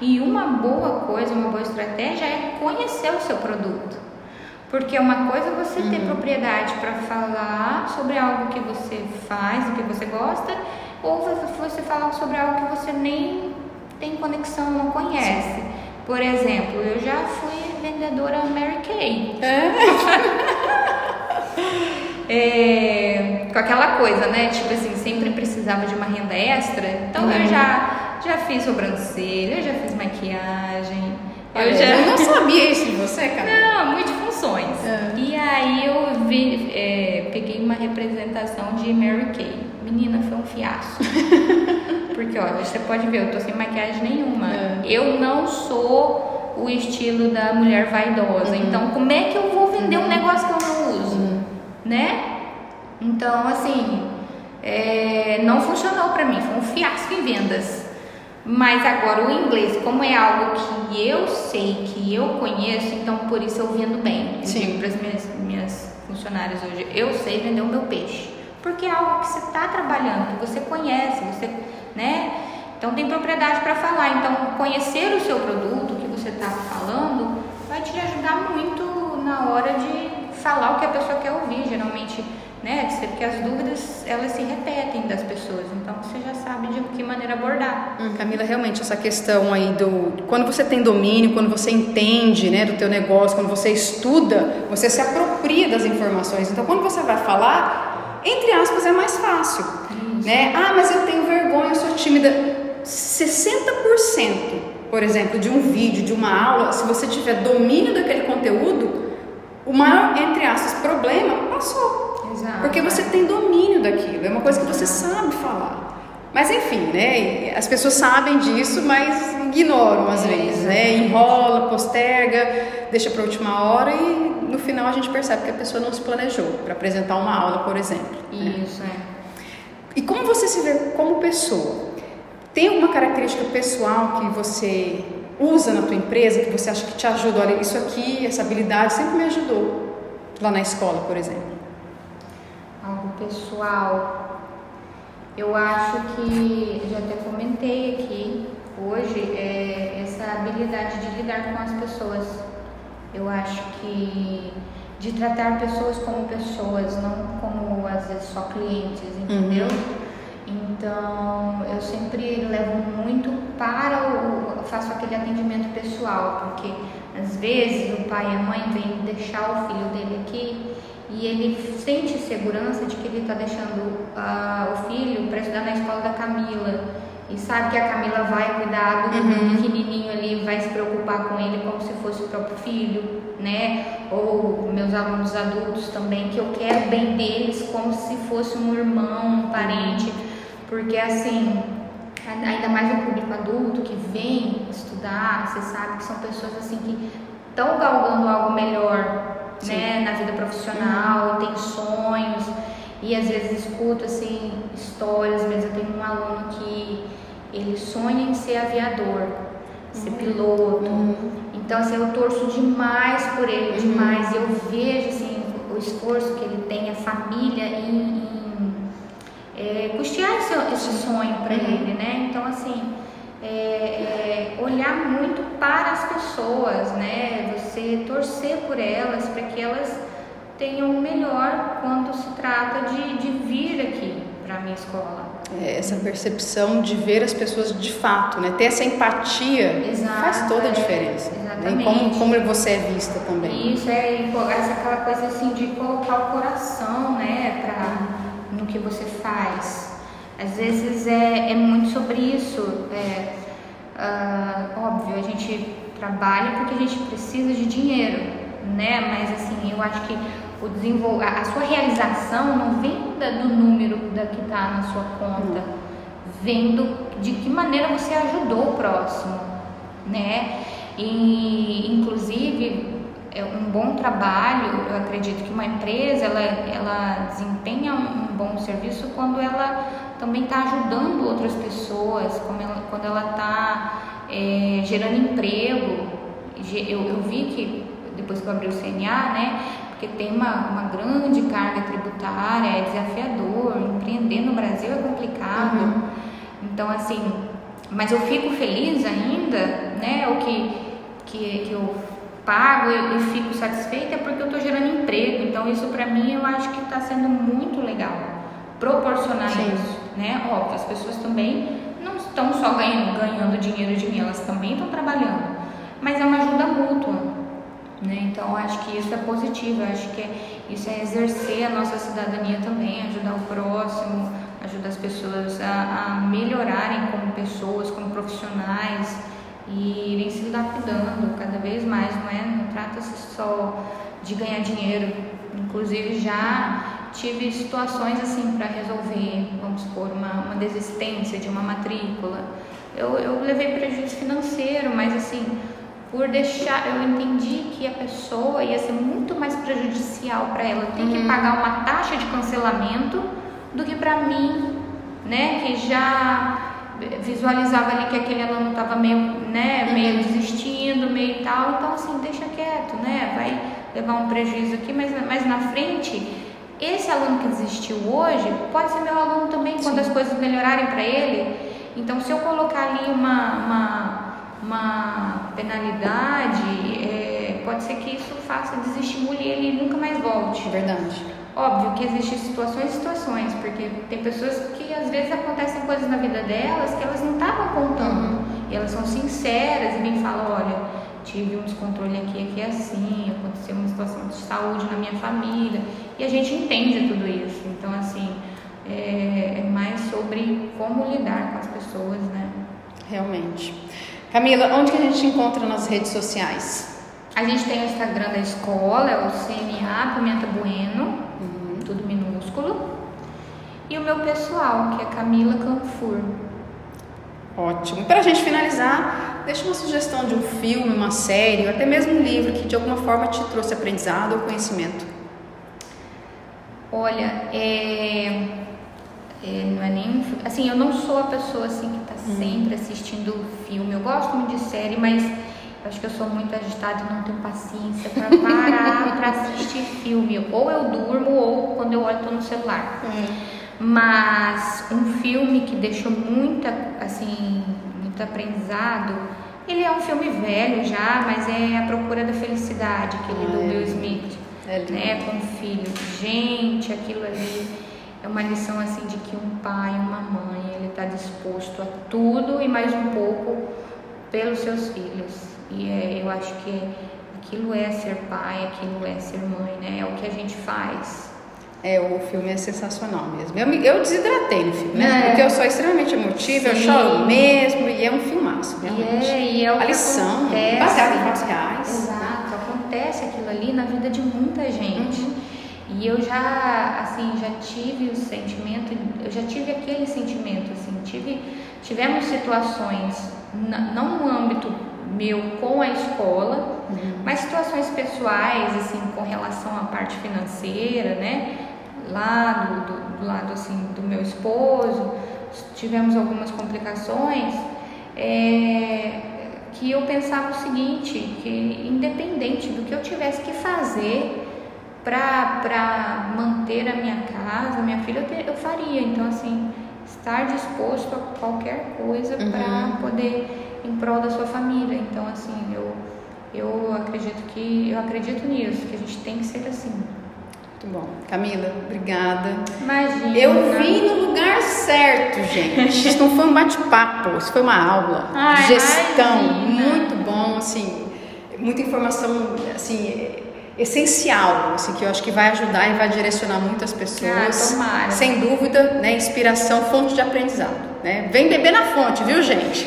E uma boa coisa, uma boa estratégia é conhecer o seu produto. Porque uma coisa é você ter uhum. propriedade para falar sobre algo que você faz, que você gosta, ou você falar sobre algo que você nem tem conexão, não conhece. Por exemplo, eu já fui vendedora Mary Kay. É? é, com aquela coisa, né? Tipo assim, sempre precisava de uma renda extra. Então uhum. eu já já fiz sobrancelha, já fiz maquiagem. Olha, eu já eu não sabia isso de você, cara. Não, É. E aí eu vi, é, peguei uma representação de Mary Kay. Menina, foi um fiasco. Porque, olha, você pode ver, eu tô sem maquiagem nenhuma. É. Eu não sou o estilo da mulher vaidosa. Uhum. Então, como é que eu vou vender uhum. um negócio que eu não uso? Uhum. Né? Então, assim, é, não funcionou para mim. Foi um fiasco em vendas. Mas agora o inglês, como é algo que eu sei, que eu conheço, então por isso eu vendo bem. Eu Sim. digo para as minhas, minhas funcionárias hoje, eu sei vender o meu peixe. Porque é algo que você está trabalhando, que você conhece, você, né? Então tem propriedade para falar. Então conhecer o seu produto, que você está falando, vai te ajudar muito na hora de falar o que a pessoa quer ouvir. Geralmente né? Porque as dúvidas elas se repetem das pessoas, então você já sabe de que maneira abordar. Hum, Camila, realmente essa questão aí do quando você tem domínio, quando você entende, né, do teu negócio, quando você estuda, você se apropria das informações. Então, quando você vai falar, entre aspas, é mais fácil, Isso. né? Ah, mas eu tenho vergonha, eu sou tímida. 60%, por exemplo, de um vídeo, de uma aula, se você tiver domínio daquele conteúdo, o maior, entre aspas, problema passou. Exato. Porque você tem domínio daquilo, é uma coisa que você sabe falar. Mas enfim, né? As pessoas sabem disso, mas ignoram às é, vezes, né? Enrola, posterga, deixa para a última hora e no final a gente percebe que a pessoa não se planejou para apresentar uma aula, por exemplo. Né? Isso, né? é. E como você se vê como pessoa? Tem alguma característica pessoal que você usa na tua empresa que você acha que te ajuda? Olha, isso aqui, essa habilidade sempre me ajudou lá na escola, por exemplo pessoal. Eu acho que, já até comentei aqui hoje, é essa habilidade de lidar com as pessoas. Eu acho que de tratar pessoas como pessoas, não como às vezes só clientes, entendeu? Uhum. Então eu sempre levo muito para o. faço aquele aquele atendimento pessoal, porque às vezes o pai e a mãe vêm deixar o filho dele aqui e ele sente segurança de que ele está deixando uh, o filho para estudar na escola da Camila e sabe que a Camila vai cuidar do uhum. pequenininho ali, vai se preocupar com ele como se fosse o próprio filho, né? Ou meus alunos adultos também, que eu quero bem deles como se fosse um irmão, um parente, porque assim, ainda mais o público adulto que vem estudar, você sabe que são pessoas assim que estão galgando algo melhor. Né, na vida profissional, uhum. tem sonhos e às vezes escuto assim histórias, às vezes eu tenho um aluno que ele sonha em ser aviador, ser uhum. piloto. Uhum. Então assim, eu torço demais por ele, uhum. demais. E eu vejo assim o esforço que ele tem, a família em, em é, custear esse, esse sonho para uhum. ele, né? Então assim é, é, olhar muito para as pessoas, né? Você torcer por elas para que elas tenham o melhor quando se trata de, de vir aqui para a minha escola. É, essa percepção de ver as pessoas de fato, né? Ter essa empatia Exato, faz toda a é, diferença. É, exatamente. Como, como você é vista também. Isso, é essa aquela coisa assim de colocar o coração, né? Pra, no que você faz. Às vezes é, é muito sobre isso. É, uh, óbvio, a gente trabalha porque a gente precisa de dinheiro, né? Mas assim, eu acho que o desenvol... a sua realização não vem do número da que está na sua conta, vendo de que maneira você ajudou o próximo, né? E inclusive é um bom trabalho, eu acredito que uma empresa ela, ela desempenha um bom serviço quando ela também está ajudando outras pessoas, ela, quando ela está é, gerando emprego. Eu, eu vi que depois que eu abri o CNA, né, porque tem uma, uma grande carga tributária, é desafiador, empreender no Brasil é complicado. Uhum. Então, assim, mas eu fico feliz ainda, né? O que, que, que eu pago e, fico satisfeita é porque eu estou gerando emprego. Então, isso para mim eu acho que está sendo muito legal. Proporcionar Sim. isso, né? Óbvio, as pessoas também não estão só ganhando, ganhando dinheiro de mim, elas também estão trabalhando. Mas é uma ajuda mútua. Né? Então, acho que isso é positivo, acho que isso é exercer a nossa cidadania também, ajudar o próximo, ajudar as pessoas a, a melhorarem como pessoas, como profissionais e irem se lapidando cada vez mais, não é? Não trata-se só de ganhar dinheiro. Inclusive, já tive situações assim para resolver, vamos supor, uma, uma desistência de uma matrícula. Eu, eu levei prejuízo financeiro, mas assim por deixar, eu entendi que a pessoa ia ser muito mais prejudicial para ela ter uhum. que pagar uma taxa de cancelamento do que para mim, né, que já visualizava ali que aquele aluno estava meio, né, uhum. meio desistindo, meio tal, então assim, deixa quieto, né, vai levar um prejuízo aqui, mas, mas na frente, esse aluno que desistiu hoje pode ser meu aluno também quando Sim. as coisas melhorarem para ele. Então, se eu colocar ali uma, uma uma penalidade, é, pode ser que isso faça, desestimule ele e nunca mais volte. Verdade. Óbvio que existem situações e situações, porque tem pessoas que às vezes acontecem coisas na vida delas que elas não estavam contando. Uhum. E elas são sinceras e vêm falam, olha, tive um descontrole aqui, aqui assim, aconteceu uma situação de saúde na minha família. E a gente entende tudo isso. Então, assim, é, é mais sobre como lidar com as pessoas, né? Realmente. Camila, onde que a gente encontra nas redes sociais? A gente tem o Instagram da escola, é o CNA Pimenta Bueno, uhum. tudo minúsculo. E o meu pessoal, que é Camila Canfur. Ótimo. Para a gente finalizar, deixa uma sugestão de um filme, uma série, ou até mesmo um livro que de alguma forma te trouxe aprendizado ou conhecimento. Olha, é, é, não é nem assim, eu não sou a pessoa assim que Uhum. sempre assistindo filme. Eu gosto muito de série, mas acho que eu sou muito agitada e não tenho paciência para parar para assistir filme. Ou eu durmo ou quando eu olho tô no celular. Uhum. Mas um filme que deixou muita, assim, muito aprendizado. Ele é um filme velho já, mas é A Procura da Felicidade, aquele do Will Smith, é né, com o filho. Gente, aquilo ali é uma lição assim de que um pai, uma mãe, ele está disposto a tudo e mais um pouco pelos seus filhos. E é, eu acho que aquilo é ser pai, aquilo é ser mãe, né? É o que a gente faz. É, o filme é sensacional mesmo. Eu, eu desidratei no filme, né? É. Porque eu sou extremamente emotiva, Sim. eu choro mesmo, e é um filmaço, realmente. E é, e é o a lição, baseado em fatos reais. Exato, acontece aquilo ali na vida de muita gente. Uhum. E eu já, assim, já tive o sentimento, eu já tive aquele sentimento, assim, tive, tivemos situações, não no âmbito meu com a escola, uhum. mas situações pessoais, assim, com relação à parte financeira, né? Lá do, do, do lado, assim, do meu esposo, tivemos algumas complicações, é, que eu pensava o seguinte, que independente do que eu tivesse que fazer para manter a minha casa, minha filha, eu, te, eu faria. Então, assim, estar disposto a qualquer coisa uhum. para poder em prol da sua família. Então, assim, eu, eu acredito que eu acredito nisso, que a gente tem que ser assim. Muito bom. Camila, obrigada. Imagina. Eu vim no lugar certo, gente. Isso não foi um bate-papo, isso foi uma aula Ai, de gestão. Imagina. Muito bom, assim, muita informação, assim, essencial, assim, que eu acho que vai ajudar e vai direcionar muitas pessoas. Ah. Sem dúvida, né, inspiração, fonte de aprendizado. Né? Vem beber na fonte, viu, gente?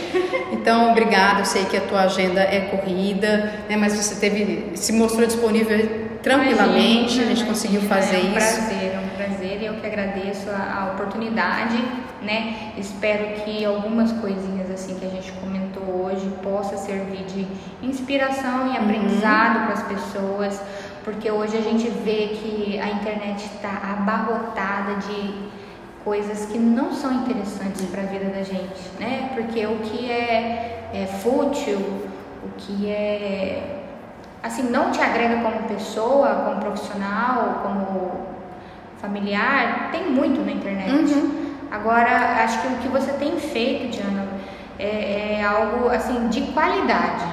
Então, obrigada. Eu sei que a tua agenda é corrida, né, mas você teve, se mostrou disponível tranquilamente, imagina, a gente conseguiu fazer é um isso. Prazer, é um prazer, eu que agradeço a, a oportunidade, né? Espero que algumas coisinhas assim que a gente comentou hoje possa servir de inspiração e uhum. aprendizado uhum. para as pessoas, porque hoje a gente vê que a internet está abarrotada de coisas que não são interessantes para a vida da gente, né? Porque o que é, é fútil, o que é assim não te agrega como pessoa, como profissional, como familiar, tem muito na internet. Uhum. Agora, acho que o que você tem feito, Diana, é, é algo assim de qualidade.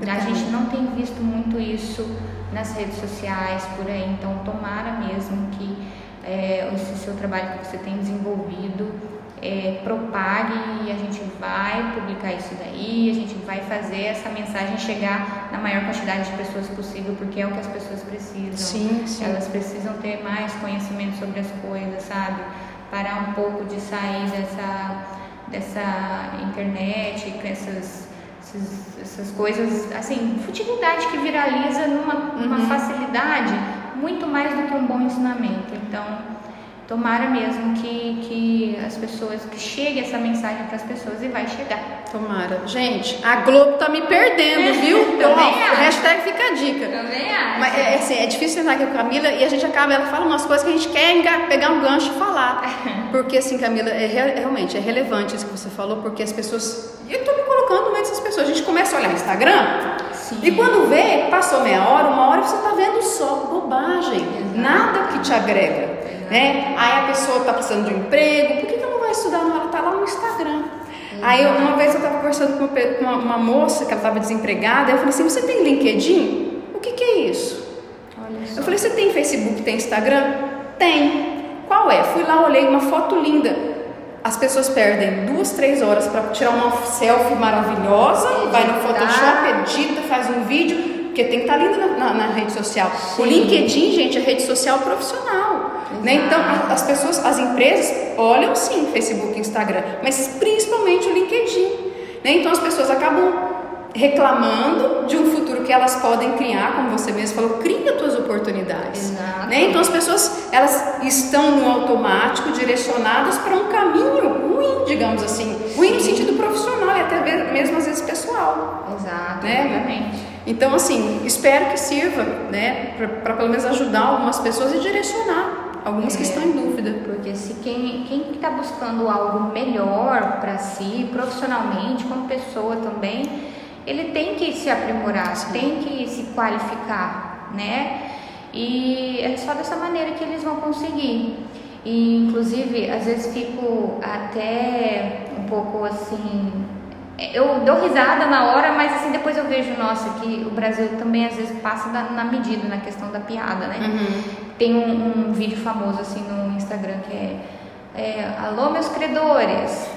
A gente não tem visto muito isso nas redes sociais por aí, então tomara mesmo que é, esse seu trabalho que você tem desenvolvido é, propague e a gente vai publicar isso daí, a gente vai fazer essa mensagem chegar na maior quantidade de pessoas possível, porque é o que as pessoas precisam. Sim, sim. Elas precisam ter mais conhecimento sobre as coisas, sabe? Parar um pouco de sair dessa, dessa internet, com essas, essas, coisas, assim, futilidade que viraliza numa, numa uhum. facilidade muito mais do que um bom ensinamento. Então, Tomara mesmo que, que as pessoas, que chegue essa mensagem para as pessoas e vai chegar. Tomara. Gente, a Globo tá me perdendo, viu? Então, acho. Hashtag fica a dica. Também acho. Mas é, assim, é difícil sentar aqui com a Camila e a gente acaba, ela fala umas coisas que a gente quer pegar um gancho e falar. Porque assim, Camila, é, realmente é relevante isso que você falou, porque as pessoas. Eu tô me colocando no meio dessas pessoas. A gente começa a olhar o Instagram Sim. e quando vê, passou meia hora, uma hora, você tá vendo só bobagem. Exato. Nada que te agrega. Né? Aí a pessoa está precisando de um emprego, por que, que ela não vai estudar? Não, ela está lá no Instagram. Aí uma vez eu estava conversando com uma, uma, moça que ela estava desempregada, eu falei assim, você tem LinkedIn? O que, que é isso? Eu falei, você tem Facebook, tem Instagram? Tem. Qual é? Fui lá, olhei uma foto linda. As pessoas perdem duas, três horas para tirar uma selfie maravilhosa, vai no Photoshop, edita, faz um vídeo, porque tem que estar tá linda na, na, na rede social. Sim. O LinkedIn, gente, é rede social profissional. Né? Então, as pessoas, as empresas olham sim Facebook, Instagram, mas principalmente o LinkedIn. Né? Então, as pessoas acabam reclamando de um futuro que elas podem criar, como você mesmo falou, cria tuas oportunidades. Né? Então as pessoas elas estão no automático direcionadas para um caminho ruim, digamos assim, ruim no sentido profissional e até mesmo às vezes pessoal. Exato, né? Então assim, espero que sirva, né, para pelo menos ajudar algumas pessoas e direcionar algumas é, que estão em dúvida. Porque se quem quem está buscando algo melhor para si, profissionalmente, como pessoa também, ele tem que se aprimorar, Sim. tem que se qualificar, né? E é só dessa maneira que eles vão conseguir. E inclusive, às vezes fico até um pouco assim, eu dou risada na hora, mas assim depois eu vejo, nossa, que o Brasil também às vezes passa da, na medida na questão da piada, né? Uhum. Tem um, um, vídeo famoso assim no Instagram que é, é Alô meus credores,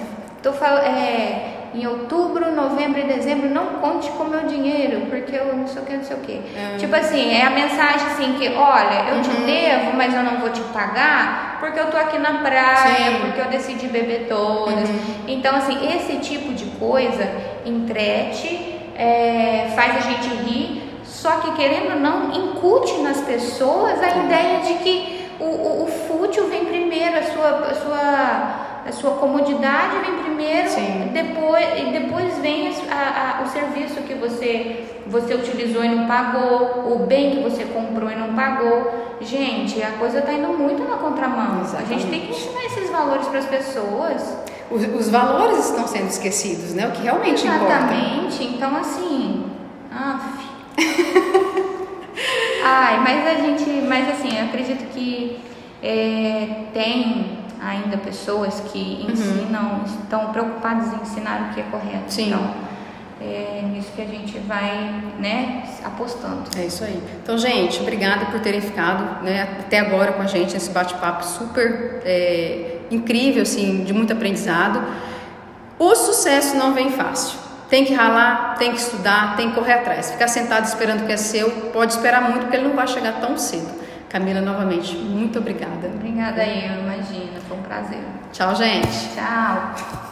tô falando, é, em outubro, novembro e dezembro não conte com meu dinheiro, porque eu não sei o que, não sei o que. É. Tipo assim, é a mensagem assim que, olha, eu uhum. te devo, mas eu não vou te pagar porque eu tô aqui na praia, Sim. porque eu decidi beber todas. Uhum. Então, assim, esse tipo de coisa entrete, é, faz a gente rir, só que querendo ou não, incute nas pessoas a ideia de que o, o, o fútil vem primeiro, a sua, a sua a sua comodidade vem primeiro, Sim. depois, e depois vem a, a, o serviço que você, você utilizou e não pagou, o bem que você comprou e não pagou. Gente, a coisa está indo muito na contramão. Exatamente. A gente tem que ensinar esses valores para as pessoas. Os, os, valores estão sendo esquecidos, né? O que realmente Exatamente. importa. Exatamente. Então, assim. Af. Ai, mas a gente. Mas assim, eu acredito que é, tem ainda pessoas que uhum. ensinam, uhum. estão preocupadas em ensinar o que é correto. Sim. Então, é nisso que a gente vai, né, apostando. É isso aí. Então, gente, obrigada por terem ficado, né, até agora com a gente nesse bate-papo super é, incrível, assim, de muito aprendizado. O sucesso não vem fácil. Tem que ralar, tem que estudar, tem que correr atrás. Ficar sentado esperando que é seu, pode esperar muito, porque ele não vai chegar tão cedo. Camila, novamente, muito obrigada. Obrigada aí, eu imagino. Foi um prazer. Tchau, gente. Tchau.